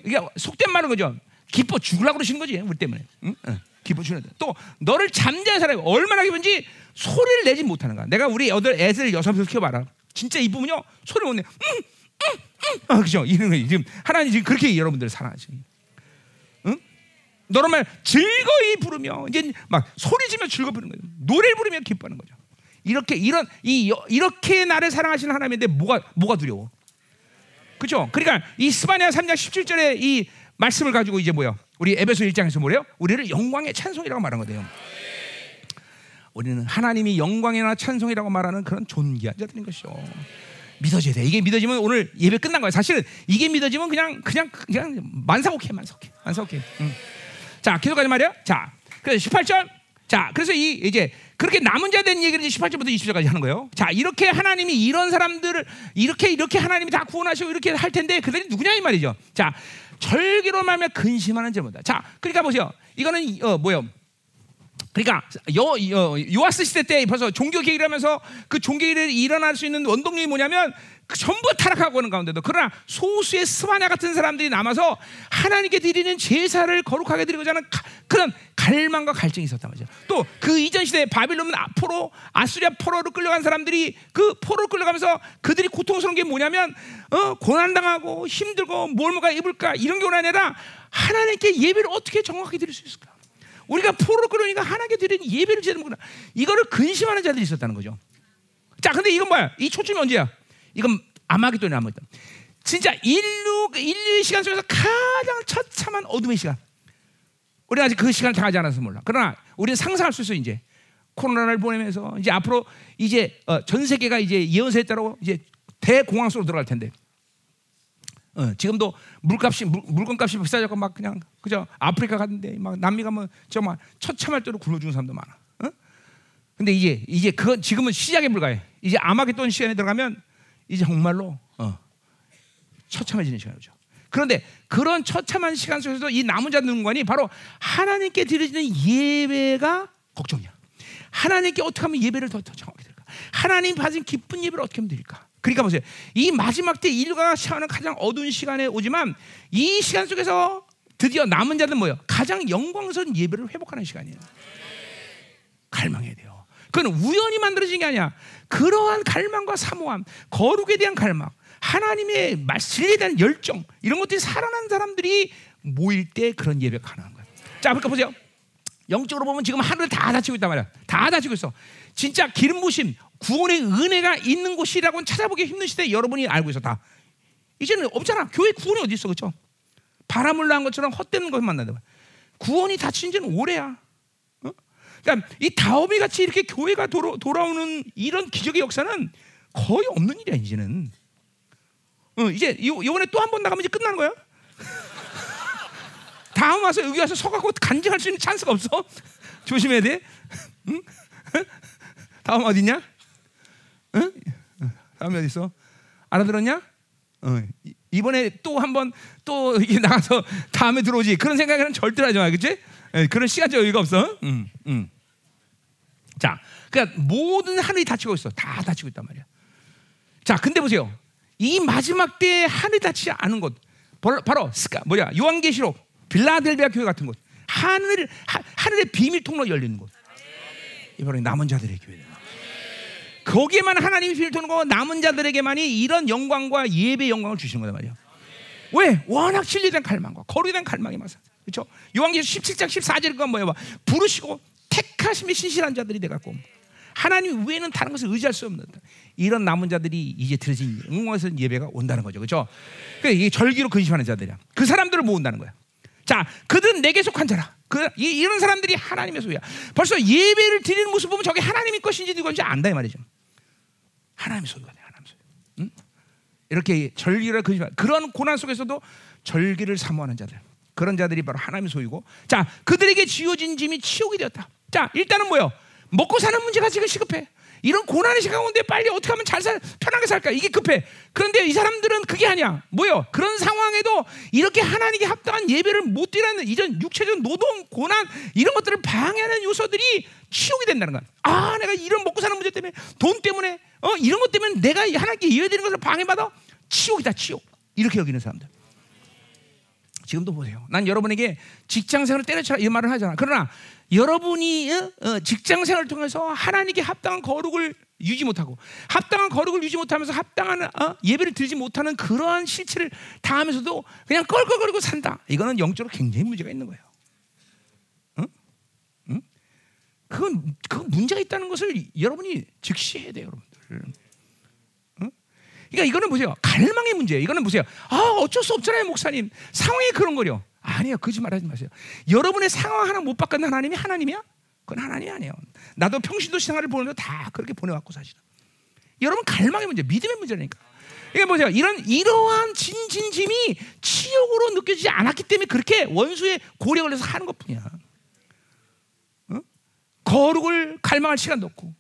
이게 속된 말은 거죠. 기뻐 죽으려고 그러시는 거지 우리 때문에. 응? 어, 기뻐 죽는다. 또 너를 잠자는 사람이 얼마나 기쁜지 소리를 내지 못하는 거야. 내가 우리 애들 애들 여섯 명 키워봐라. 진짜 이쁘면요 소리 못 내. 음, 음, 음. 아, 그죠? 이런 거 지금 하나님 지금 그렇게 여러분들 살아가지. 응? 너는 말 즐거이 부르며 이제 막 소리 지며 즐거 부르는 거예요. 노래 부르며 기뻐하는 거죠. 이렇게 이런 이 이렇게 나를 사랑하시는 하나님인데 뭐가 뭐가 두려워? 그죠? 그러니까 이 스바냐 3장 17절에 이 말씀을 가지고 이제 뭐요? 우리 에베소 1장에서 뭐래요? 우리를 영광의 찬송이라고 말한 거예요. 우리는 하나님이 영광이나 찬송이라고 말하는 그런 존귀한 자들인 것이죠. 믿어져야 돼. 이게 믿어지면 오늘 예배 끝난 거야. 사실은 이게 믿어지면 그냥 그냥 그냥 만사오케 만사오케 만사오케. 응. 자 계속하지 말이야. 자 그래서 18절. 자 그래서 이 이제 그렇게 남은 자 된 얘기를 18절부터 20절까지 하는 거예요. 자 이렇게 하나님이 이런 사람들을 이렇게 이렇게 하나님이 다 구원하시고 이렇게 할 텐데 그들이 누구냐 이 말이죠. 자 절기로 말하면 근심하는 자보다. 자 그러니까 보세요. 이거는 어 뭐요? 그러니까 요, 요, 요아스 시대 때 벌써 종교 개혁을 하면서 그 종교 개혁이 일어날 수 있는 원동력이 뭐냐면 그 전부 타락하고 있는 가운데도 그러나 소수의 스바냐 같은 사람들이 남아서 하나님께 드리는 제사를 거룩하게 드리고자 하는 가, 그런 갈망과 갈증이 있었단 말이죠. 또 그 이전 시대에 바빌론 포로 아수리아 포로로 끌려간 사람들이 그 포로로 끌려가면서 그들이 고통스러운 게 뭐냐면 어, 고난 당하고 힘들고 뭘 먹을까 입을까 이런 게 아니라 하나님께 예배를 어떻게 정확하게 드릴 수 있을까? 우리가 포로 끌으니까 하나님께 드리는 예배를 제대로 구나 이거를 근심하는 자들이 있었다는 거죠. 자, 근데 이건 뭐야? 이 초점이 언제야? 이건 아마겟돈이 아마겟돈. 진짜 인류 인류의 시간 속에서 가장 처참한 어둠의 시간. 우리 아직 그 시간을 당하지 않아서 몰라. 그러나 우리는 상상할 수 있어 이제 코로나를 보내면서 이제 앞으로 이제 어, 전 세계가 이제 예언서에 따라 이제 대공황 속으로 들어갈 텐데. 어, 지금도 물값이 물, 물건값이 비싸졌고 막 그냥 그죠 아프리카 갔는데 막 남미 가면 정말 처참할 대로 죽는 사람도 많아. 어? 근데 이제 이제 그 지금은 시작에 불과해. 이제 아마겟돈 시간에 들어가면 이제 정말로 어, 처참해지는 시간이죠. 그런데 그런 처참한 시간 속에서 이 남은 자들 능관이 바로 하나님께 드려지는 예배가 걱정이야. 하나님께 어떻게 하면 예배를 더, 더 정확히 드릴까? 하나님 받은 기쁜 예배를 어떻게 하면 드릴까? 그러니까 보세요. 이 마지막 때 인류가 시하는 가장 어두운 시간에 오지만 이 시간 속에서 드디어 남은 자들 뭐예요? 가장 영광스러운 예배를 회복하는 시간이에요. 갈망해야 돼요. 그건 우연히 만들어진 게 아니야. 그러한 갈망과 사모함, 거룩에 대한 갈망, 하나님의 말씀에 대한 열정 이런 것들이 살아난 사람들이 모일 때 그런 예배가 가능한 거예요. 자, 그러니까 보세요. 영적으로 보면 지금 하늘을 다 닫히고 있단 말이야. 다 닫히고 있어. 진짜 기름 부심, 구원의 은혜가 있는 곳이라고는 찾아보기 힘든 시대 여러분이 알고 있어 다. 이제는 없잖아. 교회 구원이 어디 있어, 그렇죠? 바람을 낳은 것처럼 헛되는 것만 만난다. 구원이 닫힌 지는 오래야. 어? 그러니까 이 다오미 같이 이렇게 교회가 돌아, 돌아오는 이런 기적의 역사는 거의 없는 일이야 이제는. 어, 이제 요, 요번에 또 한 번 나가면 이제 끝나는 거야. *laughs* 다음 와서 여기 와서 서갖고 간증할 수 있는 찬스가 없어. *laughs* 조심해야 돼. 응? *laughs* 다음 어디냐? 응? 다음이 어디 있어? 알아들었냐? 어, 이번에 또 한번 또 이게 나가서 다음에 들어오지. 그런 생각은 절대 하지 마, 그렇지? 그런 시간적 여유가 없어. 응, 응. 자, 그러니까 모든 하늘이 닫히고 있어. 다 닫히고 있단 말이야. 자, 근데 보세요. 이 마지막 때 하늘이 닫히지 않은 곳, 바로 스카 뭐야? 요한계시록 빌라델비아 교회 같은 곳, 하늘 하, 하늘의 비밀 통로 열리는 곳. 이 바로 남은 자들의 교회. 거기에만 하나님이 비밀 통로 남은 자들에게만이 이런 영광과 예배 영광을 주시는 거단 말이야. 왜? 워낙 진리된 갈망과 거룩된 갈망이 맞아. 그렇죠? 요한계시록 17장 14절 그건 뭐야? 부르시고 택하심이 신실한 자들이 돼 갖고 하나님 외에는 다른 것을 의지할 수 없는 이런 남은 자들이 이제 들어진 응원에서 예배가 온다는 거죠, 그렇죠? 그 이게 절기로 근심하는 자들이야. 그 사람들을 모은다는 거야. 자, 그들은 내게 속한 자라. 그 이, 런 사람들이 하나님의 소유야. 벌써 예배를 드리는 모습 보면 저게 하나님의 것인지 누구인지 안다 이 말이죠. 하나님의 소유가 돼, 하나님의 소유. 응? 이렇게 절기를 근심 그런 고난 속에서도 절기를 사모하는 자들. 그런 자들이 바로 하나님의 소유고. 자, 그들에게 지어진 짐이 치욕이 되었다. 자, 일단은 뭐요? 먹고 사는 문제가 지금 시급해. 이런 고난의 시간 가운데 빨리 어떻게 하면 잘 살, 편하게 살까? 이게 급해. 그런데 이 사람들은 그게 아니야. 뭐요? 그런 상황에도 이렇게 하나님께 합당한 예배를 못 드리는 이전 육체적 노동, 고난 이런 것들을 방해하는 요소들이 치욕이 된다는 거야. 아, 내가 이런 먹고 사는 문제 때문에 돈 때문에 어 이런 것 때문에 내가 하나님께 예배드리는 것을 방해받아 치욕이다, 치욕. 이렇게 여기는 사람들. 지금도 보세요. 난 여러분에게 직장 생활을 때려쳐라 이 말을 하잖아. 그러나 여러분이 어, 어, 직장 생활을 통해서 하나님께 합당한 거룩을 유지 못하고 합당한 거룩을 유지 못하면서 합당한 어, 예배를 드리지 못하는 그러한 실체를 다하면서도 그냥 껄껄거리고 산다. 이거는 영적으로 굉장히 문제가 있는 거예요. 응? 응? 그건 그 문제가 있다는 것을 여러분이 즉시해야 돼요, 여러분들. 그러니까 이거는 보세요. 갈망의 문제예요. 이거는 보세요. 아, 어쩔 수 없잖아요, 목사님. 상황이 그런 거요. 아니요. 거짓말 하지 마세요. 여러분의 상황 하나 못 바꾸는 하나님이 하나님이야? 그건 하나님이 아니에요. 나도 평신도 생활을 보는데 다 그렇게 보내왔고 사실은. 여러분 갈망의 문제, 믿음의 문제라니까. 이게 보세요. 이런 이러한 진진짐이 치욕으로 느껴지지 않았기 때문에 그렇게 원수의 고려 걸려서 하는 것뿐이야. 어? 거룩을 갈망할 시간도 없고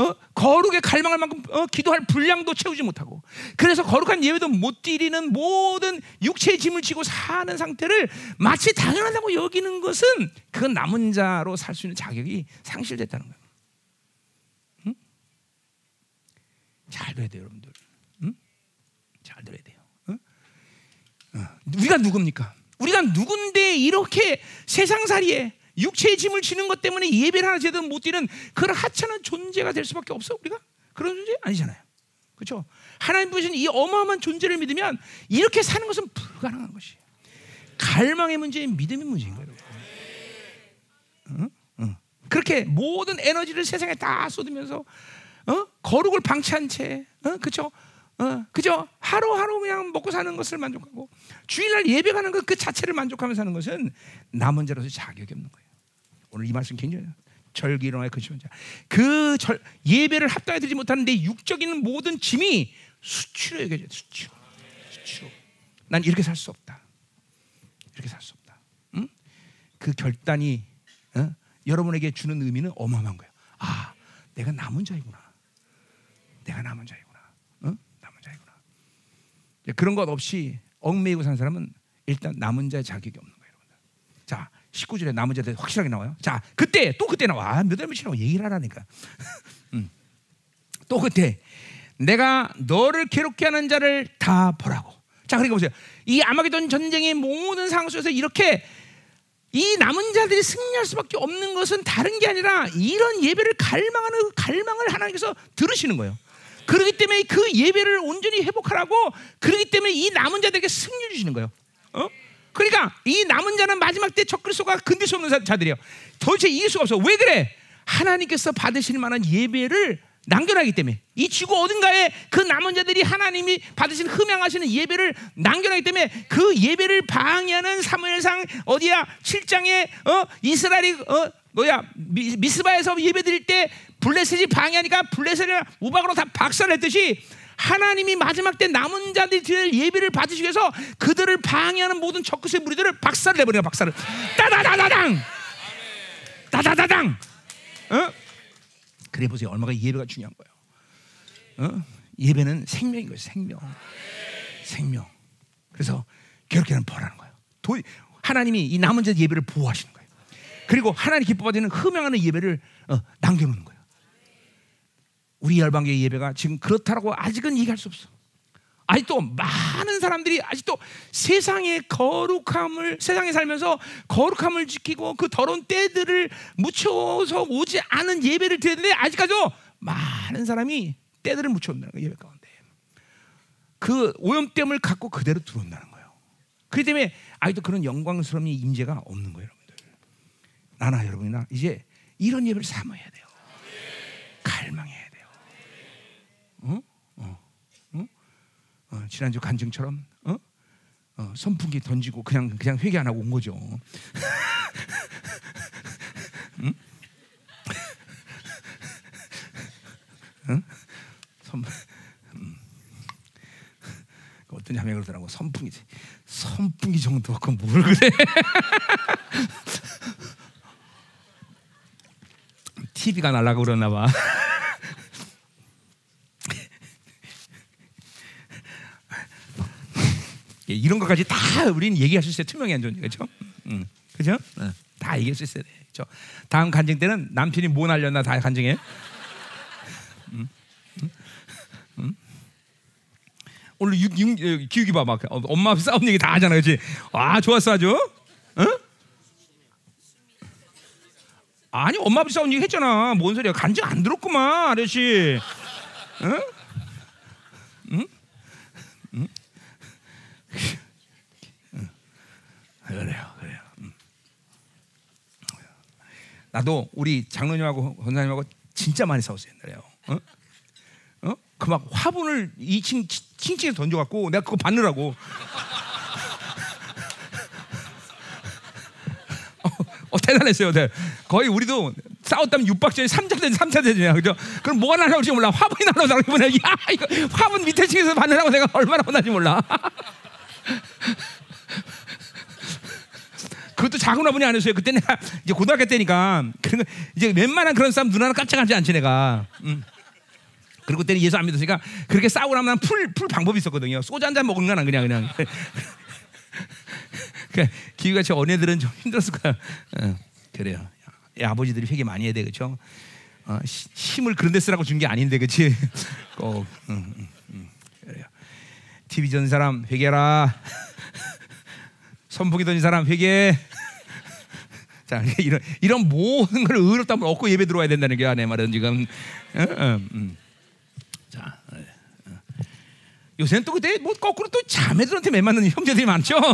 어? 거룩에 갈망할 만큼 어? 기도할 분량도 채우지 못하고 그래서 거룩한 예배도 못 드리는 모든 육체의 짐을 지고 사는 상태를 마치 당연하다고 여기는 것은 그 남은 자로 살 수 있는 자격이 상실됐다는 거예요. 응? 잘 들어야 돼요, 여러분들. 응? 잘 들어야 돼요. 응? 어. 우리가 누굽니까? 우리가 누군데 이렇게 세상살이에 육체의 짐을 지는 것 때문에 예배를 하나 제대로 못 드리는 그런 하찮은 존재가 될 수밖에 없어 우리가 그런 존재 아니잖아요. 그렇죠? 하나님 부신 이 어마어마한 존재를 믿으면 이렇게 사는 것은 불가능한 것이에요. 갈망의 문제인 믿음의 문제인 거예요. 응? 응. 그렇게 모든 에너지를 세상에 다 쏟으면서 어? 거룩을 방치한 채, 어? 그죠? 어, 그죠? 하루하루 그냥 먹고 사는 것을 만족하고 주일날 예배 가는 것 그 자체를 만족하며 사는 것은 남은 자로서 자격이 없는 거예요. 오늘 이 말씀 굉장히 절기 일어나의 그 시원자. 그 절, 예배를 합당히 드리지 못하는 내 육적인 모든 짐이 수치로 여겨져요. 수치로. 수치로. 난 이렇게 살 수 없다. 이렇게 살 수 없다. 응? 그 결단이 어? 여러분에게 주는 의미는 어마어마한 거예요. 아, 내가 남은 자이구나. 내가 남은 자이구나. 자이구나. 그런 것 없이 얽매이고 산 사람은 일단 남은 자의 자격이 없는 거예요. 여러분들. 자, 19절에 남은 자들 확실하게 나와요. 자, 그때 또 그때 나와. 아, 몇월 며칠이라고 얘기를 하라니까. *laughs* 음. 또 그때 내가 너를 괴롭게 하는 자를 다 보라고. 자, 그러니까 보세요. 이 아마게돈 전쟁의 모든 상황 속에서 이렇게 이 남은 자들이 승리할 수밖에 없는 것은 다른 게 아니라 이런 예배를 갈망하는 그 갈망을 하나님께서 들으시는 거예요. 그렇기 때문에 그 예배를 온전히 회복하라고 그렇기 때문에 이 남은 자들에게 승리 주시는 거예요. 어? 그러니까 이 남은 자는 마지막 때 적그리스도가 건들 수 없는 자들이에요. 도대체 이길 수가 없어. 왜 그래? 하나님께서 받으실 만한 예배를 남겨놨기 때문에 이 지구 어딘가에 그 남은 자들이 하나님이 받으신 흠양하시는 예배를 남겨놨기 때문에 그 예배를 방해하는 사무엘상 어디야 7장에 어 이스라엘이 어 뭐야 미, 미스바에서 예배 드릴 때 블레셋이 방해하니까 블레셋을 우박으로 다 박살냈듯이 하나님이 마지막 때 남은 자들이 예배를 받으시기 위해서 그들을 방해하는 모든 적그리스의 무리들을 박살내버려 박살을 따다다다당 따다다당 어? 그래 보세요. 얼마나 예배가 중요한 거예요. 어? 예배는 생명인 거예요. 생명. 생명. 그래서 괴롭게는 벌하는 거예요. 도, 하나님이 이 남은 자 예배를 보호하시는 거예요. 그리고 하나님 기뻐하는 흠양하는 예배를 어, 남겨놓는 거예요. 우리 열방계 예배가 지금 그렇다라고 아직은 얘기할 수 없어. 아직도 많은 사람들이 아직도 세상의 거룩함을 세상에 살면서 거룩함을 지키고 그 더러운 때들을 묻혀서 오지 않은 예배를 드리는데 아직까지도 많은 사람이 때들을 묻혀온다는 거예요 예배 가운데 그 오염됨을 갖고 그대로 들어온다는 거예요. 그렇기 때문에 아직도 그런 영광스러운 임재가 없는 거예요, 여러분들. 나나 여러분이나 이제 이런 예배를 삼아야 돼요. 갈망해야 돼요. 어, 지난주 간증처럼 어? 어, 선풍기 던지고 그냥 그냥 회개 안 하고 온 거죠. *laughs* 응? 응? 선, 음. 어떤 자매 그러더라고 선풍기 선풍기 정도 갖고 뭘 그래? *laughs* TV가 날라가 그러나 봐. 예, 이런 것까지 다 우리는 얘기할 수 있어요. 투명히 안 좋은 그렇죠? 음, 그죠? 어, 다 얘기할 수 있어야 돼. 그렇죠? 다음 간증 때는 남편이 뭐 날렸나 다 간증해. 음, 음, 음. 오늘 육, 육, 기욱이 봐봐. 엄마 싸움 얘기 다 하잖아, 그렇지? 아 좋았어 아주. 어? 아니 엄마 아버지 싸움 얘기 했잖아. 뭔 소리야? 간증 안 들었구만 아저씨. 응? 응? 응? 그래요, 그래요. 음. 나도 우리 장로님하고 권사님하고 진짜 많이 싸웠어요 옛날에요. 어? 어? 그 막 화분을 2층 층층에 던져갖고 내가 그거 받느라고. *laughs* 어, 어, 대단했어요. 대. 거의 우리도 싸웠다면 6박전이 3차 대전, 3차 대전이야. 그죠? 그럼 뭐가 날아올지 몰라. 화분이 날아오다가 이번에 야, 이거 화분 밑에 층에서 받느라고 내가 얼마나 혼나지 몰라. *laughs* 그것도 작은 화분이 아니었어요. 그때 내가 *laughs* 이제 고등학교 때니까 그런 거 이제 웬만한 그런 눈 하나 깜짝하지 않지 내가. 음. 그리고 그때는 예수 안 믿었으니까 그렇게 싸우고 나면 풀, 풀 방법이 있었거든요. 소주 한 잔 먹은 건 그냥 그냥. *laughs* 그러니까 기우같이 어린애들은 좀 힘들었을 거야. 어, 그래요. 야, 아버지들이 회개 많이 해야 돼, 그렇죠? 어, 힘을 그런 데 쓰라고 준 게 아닌데, 그렇지? *laughs* 꼭 음, 음, 음, 그래요. TV 전 사람 회개라. 선풍기 던진 사람 회개. 자 *laughs* 이런 이런 모든 걸 의롭다면 얻고 예배 들어와야 된다는 게내 말은 지금. 어, 어, 음. 자 어, 요새는 또 그때 뭐 거꾸로 또 자매들한테 매 맞는 형제들이 많죠. *laughs*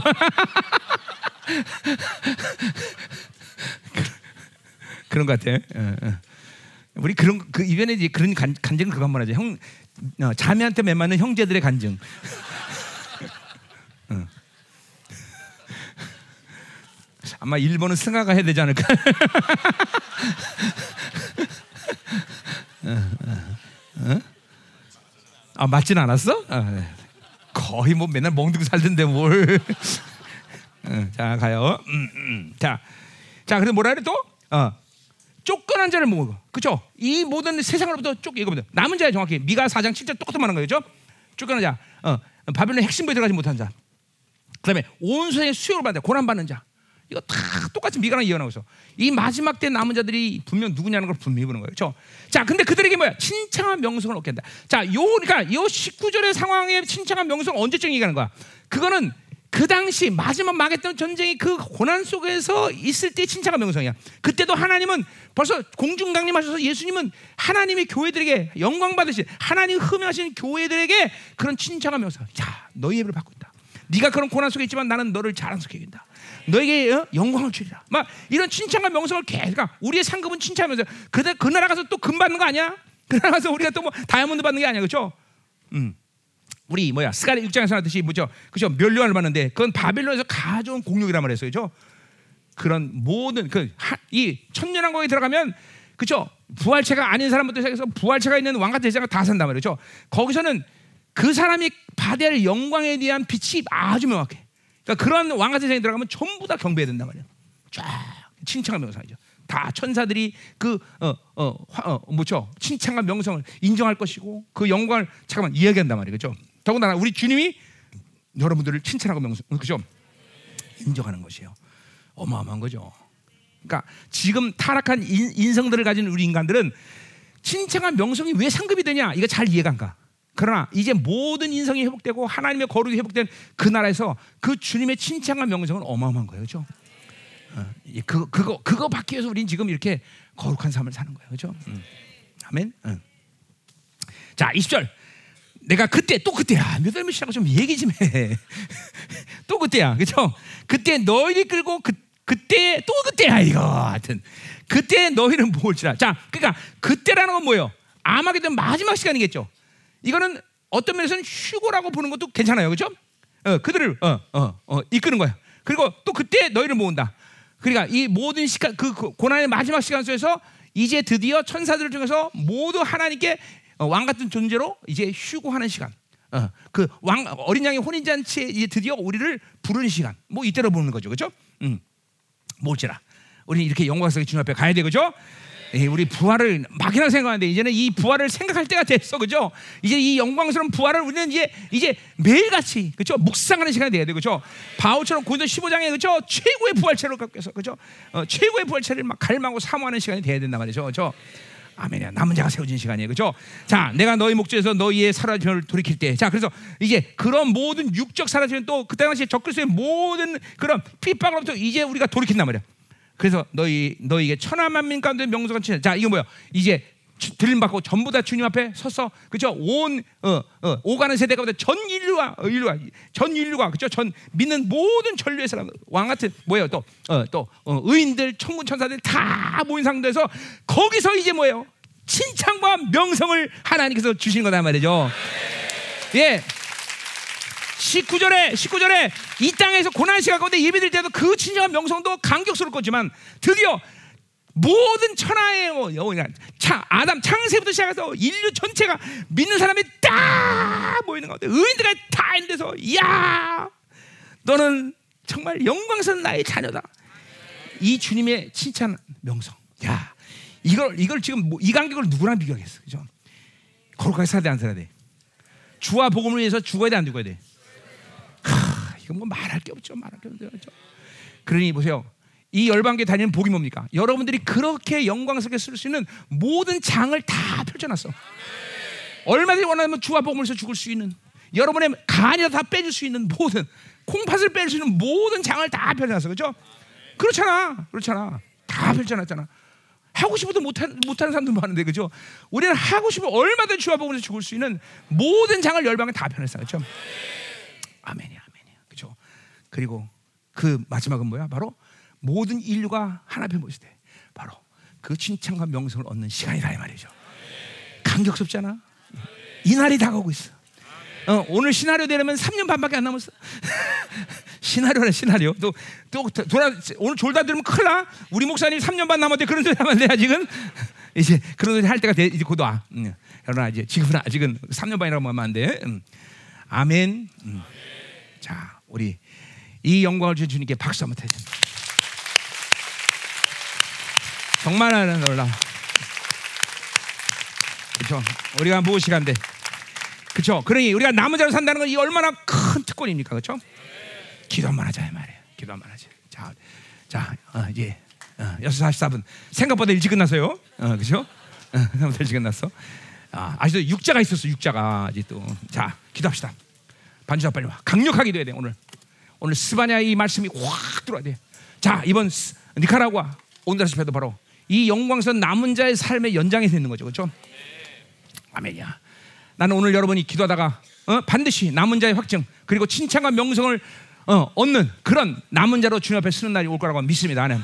그런 것 같아. 우리 그런 그 이번에 이제 그런 간, 간증 그거 한번 하죠. 형 어, 자매한테 맺맞는 형제들의 간증. *laughs* 응. 아마 일본은 승하가 해야 되지 않을까? 어, 어, 어? 아 맞진 않았어? 아, 네. 거의 뭐 맨날 멍들고 살던데 뭘? 응, 자 가요. 음, 음. 자, 자 그래서 뭐라 그래 또? 어. 쫓겨난 자를 먹어. 그죠? 이 모든 세상으로부터 쫓 이거보다 남은 자야 정확히 미가 4장 7절 똑같은 말한 거죠. 쫓겨난 자, 어, 바빌론 핵심부에 들어가지 못한 자. 그다음에 온 세상의 수요를 받는 자, 고난 받는 자. 이거 다 똑같이 미가랑 이어나고 있어. 이 마지막 때 남은 자들이 분명 누구냐는 걸 분명히 보는 거예요. 그렇죠? 자, 근데 그들에게 뭐야? 친창한 명성을 얻게 한다. 자, 요 그러니까 요 19절의 상황에 친창한 명성 언제쯤 얘기하는 거야? 그거는 그 당시 마지막 망했던 전쟁이 그 고난 속에서 있을 때 친창한 명성이야. 그때도 하나님은 벌써 공중 강림하셔서 예수님은 하나님의 교회들에게 영광 받으신 하나님 흠명하신 교회들에게 그런 친창한 명성. 자, 너희 예배를 받고 있다. 네가 그런 고난 속에 있지만 나는 너를 자랑스럽게 여긴다. 너에게 어? 영광을 주리라. 막 이런 칭찬과 명성을 계속 그러니까 우리의 상급은 칭찬하면서 그, 그 나라 가서 또 금 받는 거 아니야? 그 나라 가서 우리가 또 뭐 다이아몬드 받는 게 아니야, 그렇죠? 음. 우리 뭐야 스가랴 6장에서 하듯이 뭐죠? 그죠? 멸류관을 받는데 그건 바빌론에서 가져온 공룡이란 말이었어요, 그죠? 그런 모든 그 이 천년왕국에 들어가면 그죠? 부활체가 아닌 사람부터 시작해서 부활체가 있는 왕 같은 세상을 다 산단 말이죠. 거기서는 그 사람이 할 영광에 대한 빛이 아주 명확해. 그러니까 그런 왕 같은 세상에 들어가면 전부 다 경배해야 된단 말이야. 쫙 칭찬과 명성이죠. 다 천사들이 그어어 어, 뭐죠? 칭찬과 명성을 인정할 것이고 그 영광을 잠깐만 이야기한단 말이에요. 그죠? 더군다나 우리 주님이 여러분들을 칭찬하고 명성 그죠? 인정하는 것이에요. 어마어마한 거죠. 그러니까 지금 타락한 인, 성들을 가진 우리 인간들은 칭찬과 명성이 왜 상급이 되냐? 이거 잘 이해가 안 가. 그러나 이제 모든 인성이 회복되고 하나님의 거룩이 회복된 그 나라에서 그 주님의 칭찬과 명성은 어마어마한 거예요, 그렇죠? 어, 그 그거 그거 받기 위해서 우리는 지금 이렇게 거룩한 삶을 사는 거예요, 그렇죠? 음. 아멘. 음. 자, 20절. 내가 그때 또 그때야 몇달 몇이라고 좀 얘기 좀 해. *laughs* 또 그때야, 그렇죠? 그때 너희를 끌고 그 그때 또 그때야 이거 하여튼 그때 너희는 뭘지라. 자, 그러니까 그때라는 건 뭐예요? 아마게도 마지막 시간이겠죠. 이거는 어떤 면에서는 휴고라고 보는 것도 괜찮아요, 그렇죠? 어, 그들을 어, 어, 어, 이끄는 거야. 그리고 또 그때 너희를 모은다. 그러니까 이 모든 시간 그, 그 고난의 마지막 시간 속에서 이제 드디어 천사들 중에서 모두 하나님께 어, 왕 같은 존재로 이제 휴고하는 시간. 어, 그 왕 어린 양의 혼인 잔치에 이제 드디어 우리를 부르는 시간. 뭐 이때로 보는 거죠, 그렇죠? 음, 뭘지라. 우리 이렇게 영광스럽게 주님 앞에 가야 되죠. 우리 부활을 막이라 생각하는데 이제는 이 부활을 생각할 때가 됐어, 그죠? 이제 이 영광스러운 부활을 우리는 이제 이제 매일같이 그죠? 묵상하는 시간이 돼야 돼, 그죠? 바울처럼 고린도 15장에 그죠? 최고의 부활체를 갖고 해서 그죠? 어, 최고의 부활체를 막 갈망하고 사모하는 시간이 돼야 된단 말이죠, 그죠? 아멘이야. 남은 자가 세워진 시간이에요. 그죠? 자, 내가 너희 목적에서 너희의 사라짐을 돌이킬 때. 자, 그래서 이제 그런 모든 육적 사라짐은 또 그때 당시에 적그리스의 모든 그런 핍박으로부터 이제 우리가 돌이킨단 말이야. 그래서 너희 너희에게 천하 만민 가운데 명성한 친. 자 이거 뭐야? 이제 들림 받고 전부 다 주님 앞에 서서 그죠? 온 어, 어, 오가는 세대 가운데 전 인류가 어, 인류가 전 인류가 그죠? 전 믿는 모든 전류의 사람 왕 같은 뭐예요? 또또 어, 또, 어, 의인들 천군 천사들 다 모인 상태에서 거기서 이제 뭐예요? 칭찬과 명성을 하나님께서 주신 거다 말이죠. 예. 19절에 19절에 이 땅에서 고난 시간 가운데 예배드릴 때도 그 진정한 명성도 감격스러울 거지만 드디어 모든 천하의 뭐, 차, 아담 창세부터 시작해서 인류 전체가 믿는 사람이 딱 모이는 가운데 의인들이 다 있는 데서 야 너는 정말 영광스러운 나의 자녀다. 이 주님의 칭찬 명성. 야 이걸 이걸 지금 뭐, 이 간격을 누구랑 비교하겠어? 그죠? 거룩하게 살아야 돼, 안 살아야 돼? 주와 복음을 위해서 죽어야 돼, 안 죽어야 돼? 하, 이건 뭐 말할 게 없죠. 말할 게 없죠. 그러니 보세요. 이 열방계 다니는 복이 뭡니까? 여러분들이 그렇게 영광스럽게 쓸 수 있는 모든 장을 다 펼쳐놨어. 얼마든지 원하면 주와 복음을 서 죽을 수 있는 여러분의 간이다 다 빼줄 수 있는 모든 콩팥을 뺄수 있는 모든 장을 다 펼쳐놨어. 그렇죠? 그렇잖아. 그렇잖아. 다 펼쳐놨잖아. 하고 싶어도 못한, 못하는 사람도 많은데 그죠? 우리는 하고 싶어 얼마든지 주와 복음을 죽을 수 있는 모든 장을 열방에 다 펴냈어. 그렇죠? 아멘이야? 그리고 그 마지막은 뭐야? 바로 모든 인류가 하나 앞에 모실 때 바로 그 칭찬과 명성을 얻는 시간이다 이 말이죠. 감격스럽잖아. 이 날이 다가오고 있어. 어, 오늘 시나리오 되려면 3년 반밖에 안 남았어. *laughs* 시나리오라 시나리오. 또, 또 돌아 오늘 졸다 들으면 큰일 나. 우리 목사님 3년 반 남았대 그런 소리 하면 돼 아직은. *laughs* 이제 그런 소리 할 때가 돼, 이제 곧 와. 음. 그러나 이제 지금은 아직은 3년 반이라고 하면 안 돼. 음. 아멘. 음. 자, 우리 이 영광을 주신 주님께 박수 한번 해주세요. 정말 하는 놀라. 그렇죠. 우리가 무엇이간데. 그렇죠. 그러니 우리가 남은 자로 산다는 건 이 얼마나 큰 특권입니까, 그렇죠? 기도 한번 하자 이 말이에요. 기도 한번 하자. 자, 자 어, 이제 어, 6시 44분 생각보다 일찍 끝났어요. 어, 그렇죠? 어, 생각보다 일찍 끝났어. 아, 아직도 육자가 있었어. 육자가 아직도. 자, 기도합시다. 반주자 빨리 와. 강력하게 기도해야 돼 오늘. 오늘 스바냐 이 말씀이 확 들어야 돼. 자, 이번 스- 니카라과 온다라 집회도 바로 이 영광선 남은 자의 삶의 연장에 있는 거죠, 그렇죠? 아멘이야. 나는 오늘 여러분이 기도하다가 어? 반드시 남은 자의 확증 그리고 칭찬과 명성을 어, 얻는 그런 남은 자로 주님 앞에 서는 날이 올 거라고 믿습니다. 나는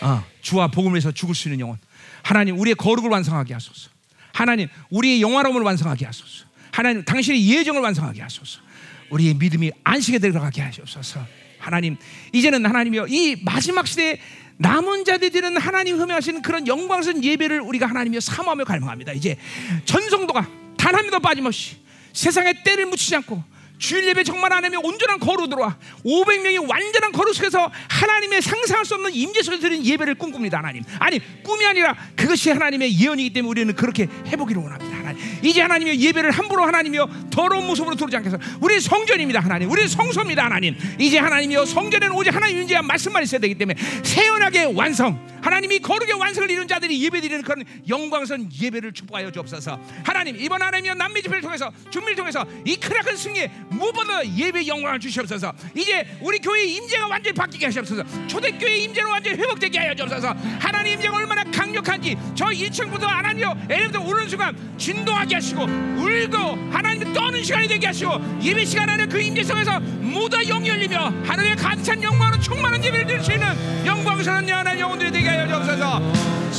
어, 주와 복음을 위해서 죽을 수 있는 영혼. 하나님 우리의 거룩을 완성하게 하소서. 하나님 우리의 영화로움을 완성하게 하소서. 하나님 당신의 예정을 완성하게 하소서. 우리의 믿음이 안식에 들어가게 하시옵소서. 하나님 이제는 하나님이여 이 마지막 시대에 남은 자들은 하나님 흠여하시는 그런 영광스러운 예배를 우리가 하나님이여 사모하며 갈망합니다. 이제 전성도가 단 한 명도 빠짐없이 세상에 때를 묻히지 않고 주일 예배 정말 안 하면 온전한 거로 들어와. 500명이 완전한 거룩 속에서 하나님의 상상할 수 없는 임재 속에 드리는 예배를 꿈꿉니다 하나님. 아니 꿈이 아니라 그것이 하나님의 예언이기 때문에 우리는 그렇게 해보기를 원합니다 하나님. 이제 하나님의 예배를 함부로 하나님이여 더러운 모습으로 들어오지 않게 해서 우리 성전입니다 하나님. 우리 성소입니다 하나님. 이제 하나님이여 성전에는 오직 하나님 인재한 말씀만 있어야 되기 때문에 세연하게 완성. 하나님이 거룩의 완성을 이룬 자들이 예배드리는 그런 영광선 예배를 축복하여 주옵소서. 하나님 이번 하나님이여 남미 집회를 통해서 준비를 통해서 이 크나큰 승리에 무엇보다 예배 영광을 주시옵소서. 이제 우리 교회의 임재가 완전히 바뀌게 하시옵소서. 초대교회 임재로 완전히 회복되게 하여 주옵소서. 하나님 임재가 얼마나 강력한지 저 1층부터 하나님이여 엘리베이터 오는 순간 진동하게 하시고 울고 하나님 떠는 시간이 되게 하시고 예배 시간 안에 그 임재 속에서 모두 다 영이 열리며 하늘의 가득한 영광으로 충만한 예배를 드릴 수 있는 영광스러운 영원한 영혼들이 되게 하여 주옵소서.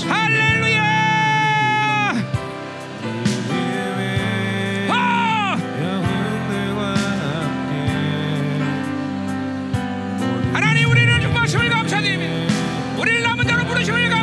할렐루야 하나님 우리를 축복하심을 감사드립니다. 우리를 남은 자로 부르심을 감사드립니다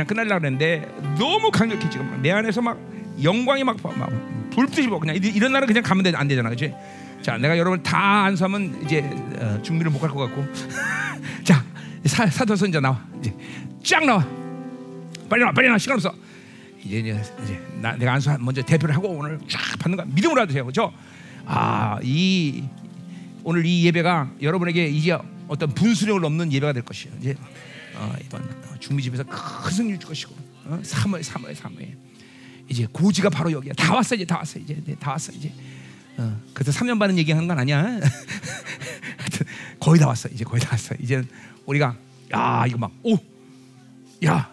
그냥 끝날라 그랬는데 너무 강력해 지금 내 안에서 막 영광이 막, 막 불빛이 뭐 그냥 이- 이런 날은 그냥 가면 되, 안 되잖아, 그렇지? 자, 내가 여러분 다 안수하면 이제 어, 중미를 못 갈 것 같고, *laughs* 자 사, 사도서 이제 나와, 이제 쫙 나와, 빨리 나와, 빨리 나와, 시간 없어. 이제 이제, 이제 나, 내가 안수 먼저 대표를 하고 오늘 쫙 받는 거 믿음으로 하세요, 그렇죠? 아, 이 오늘 이 예배가 여러분에게 이제 어떤 분수령을 넘는 예배가 될 것이에요. 이제 어, 이번 어, 중미집에서 큰 승리 줄 것이고 어? 3월 3월 3월 이제 고지가 바로 여기야. 다 왔어 이제 다 왔어 이제 네, 다 왔어 이제. 어, 그때 3년 반은 얘기하는 건 아니야. *laughs* 하여튼 거의 다 왔어 이제 거의 다 왔어. 이제 우리가 야 이거 막 오, 야,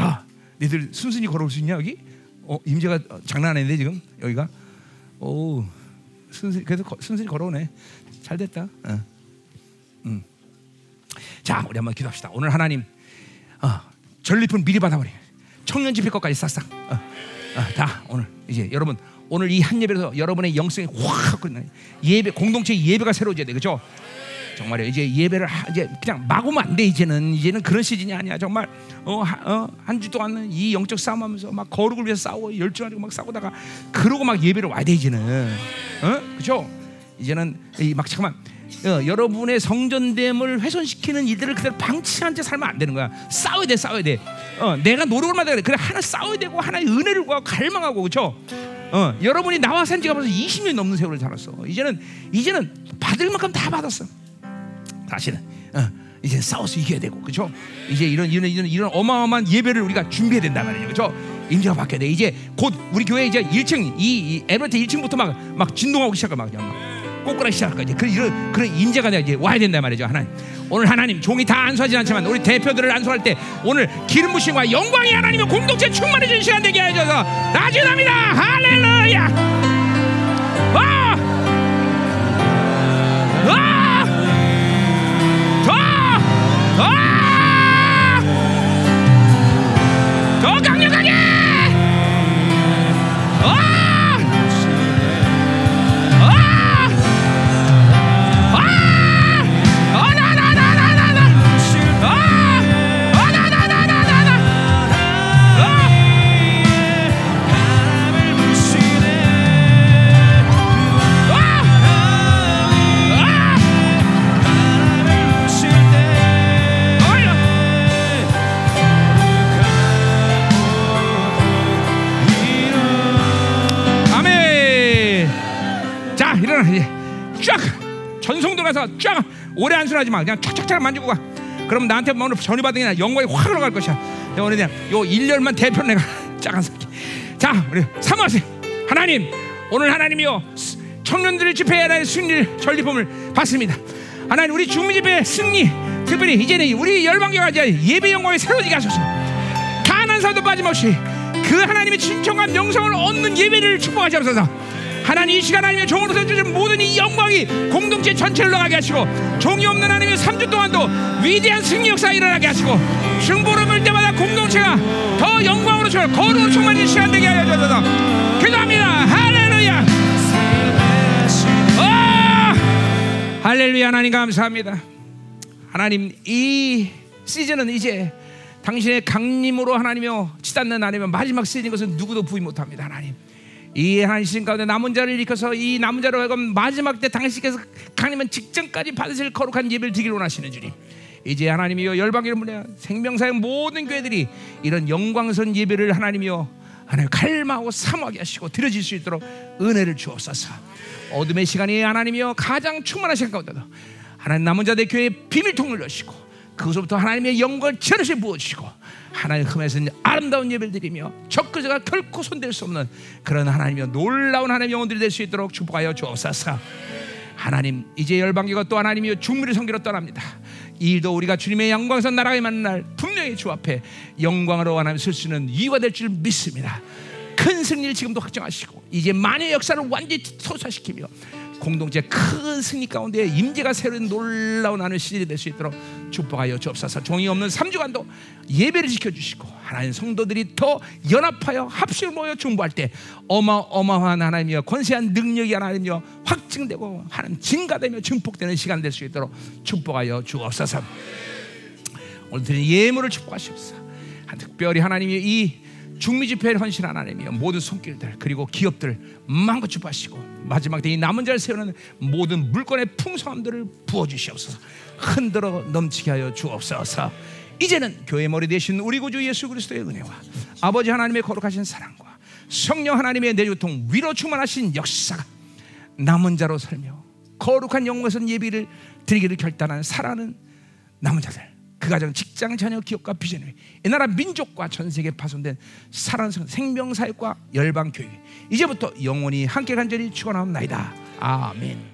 야, 니들 순순히 걸어올 수 있냐 여기? 어 임재가 어, 장난 아닌데 지금 여기가 오 순순히 그래도 거- 순순히 걸어오네. 잘 됐다. 어. 음. 자 우리 한번 기도합시다. 오늘 하나님 어, 전리품 미리 받아버려. 청년 집회 것까지 싹싹. 어, 어, 다 오늘 이제 여러분 오늘 이 한 예배에서 여러분의 영성이 확. 예배 공동체 예배가 새로워져야 돼, 그렇죠? 정말요. 이제 예배를 하, 이제 그냥 막 오면 안 돼. 이제는 이제는 그런 시즌이 아니야. 정말 어한 주 동안은 이 영적 싸움하면서 막 거룩을 위해서 싸워 열중하고 막 싸우다가 그러고 막 예배를 와야 돼 이제는. 어, 그렇죠? 이제는 이 막 잠깐만. 어, 여러분의 성전됨을 훼손시키는 일들을 그대로 방치한 채 살면 안 되는 거야. 싸워야 돼, 싸워야 돼. 어, 내가 노력을 마다 그래. 그래 하나 싸워야 되고 하나의 은혜를 구하고 갈망하고 그렇죠. 어, 여러분이 나와 산 지가 벌써 20년 넘는 세월을 살았어. 이제는 이제는 받을 만큼 다 받았어. 다시는 어, 이제 싸워서 이겨야 되고 그렇죠? 이제 이런 이런 이런 이런 어마어마한 예배를 우리가 준비해야 된다 말이에요, 그렇죠? 임재가 바뀌어야 돼. 이제 곧 우리 교회 이제 1층 이, 이 에베레트 1층부터 막 막 진동하고 시작할 막 그냥 막 꼬꾸라기 시작할 거지. 그 이런 그런 임재가 이제 와야 된다 말이죠, 하나님. 오늘 하나님 종이 다 안수하지 않지만 우리 대표들을 안수할 때 오늘 기름 부심과 영광이 하나님의 공동체 충만해지는 시간 되게 하셔서 나주납니다. 할렐루야. 가서 쫙 오래 안수하지 마 그냥 촥촥촥 만지고 가. 그럼 나한테 뭐 오늘 전이 받은 게 영광이 확 올라갈 것이야. 야, 오늘 그냥 요 1년만 대표 내가 *laughs* 쫙안 살게. 자 우리 사모하세요. 하나님 오늘 하나님이요 청년들의 집회에 대한 승리 전리품을 받습니다. 하나님 우리 중미 집회 승리 특별히 이제는 우리 열방교가 이제 예배 영광이 새로지게 하소서. 가난 사도 빠짐없이 그 하나님의 진정한 영성을 얻는 예배를 축복하시옵소서. 하나님 이 시간 하나님의 종으로서 주신 모든 이 영광이 공동체 전체를 나가게 하시고 종이 없는 하나님의 3주 동안도 위대한 승리 역사 일어나게 하시고 승부를 볼 때마다 공동체가 더 영광으로 저 거룩으로 충만한 시간 되게 하여 주소서. 기도합니다. 할렐루야. 아! 할렐루야 하나님 감사합니다. 하나님 이 시즌은 이제 당신의 강림으로 하나님이여 치닫는 하나님의 마지막 시즌인 것은 누구도 부인 못합니다 하나님 이 시즌 가운데 남은 자를 일으켜서 이 남은 자로 하여금 마지막 때 당신께서 강림은 직전까지 받으실 거룩한 예배를 드리기를 원하시는 주님 이제 하나님이여 열방기를 문에 생명사의 모든 교회들이 이런 영광스러운 예배를 하나님이여 하나님 갈망하고 사모하게 하시고 드려질 수 있도록 은혜를 주옵소서. 어둠의 시간이 하나님이여 가장 시간 가운데도 하나님 남은 자들 교회에 비밀통을 여시고 그것부터 하나님의 영광을 전하시 부어주시고 하나님 흠에서 아름다운 예배를 드리며 적그저가 결코 손댈 수 없는 그런 하나님의 놀라운 하나님의 영혼들이 될 수 있도록 축복하여 주옵소서. 하나님 이제 열방교가 또 하나님이여 중미를 섬기러 떠납니다. 이 일도 우리가 주님의 영광에서 나라에 만난 날 분명히 주 앞에 영광으로 하나님 쓸 수 있는 이유가 될 줄 믿습니다. 큰 승리를 지금도 확정하시고 이제 만의 역사를 완전히 토사시키며 공동체 큰 승리 가운데 임재가 새로운 놀라운 하늘 시절이 될 수 있도록 축복하여 주옵소서. 종이 없는 3주간도 예배를 지켜 주시고 하나님 성도들이 더 연합하여 합심을 모여 중보할 때 어마어마한 하나님이여 권세한 능력이 하나님이여 확증되고 하나님 증가되며 증폭되는 시간 될 수 있도록 축복하여 주옵소서. 오늘 드린 예물을 축복하시옵소서. 특별히 하나님의 이 중미 집회를 헌신한 하나님이여 모든 손길들 그리고 기업들 마음껏 주파시고 마지막 때이 남은 자를 세우는 모든 물건의 풍성함들을 부어 주시옵소서. 흔들어 넘치게 하여 주옵소서. 이제는 교회 머리 대신 우리 구주 예수 그리스도의 은혜와 아버지 하나님의 거룩하신 사랑과 성령 하나님의 내주통 위로 충만하신 역사가 남은 자로 살며 거룩한 영광선 예비를 드리기를 결단한 살아는 남은 자들 그 가정 직장 자녀 기업과 비전 위이 나라 민족과 전 세계 파손된 살아난 생명사역과 열방 교회 이제부터 영원히 함께 간절히 축원하옵나이다 아멘.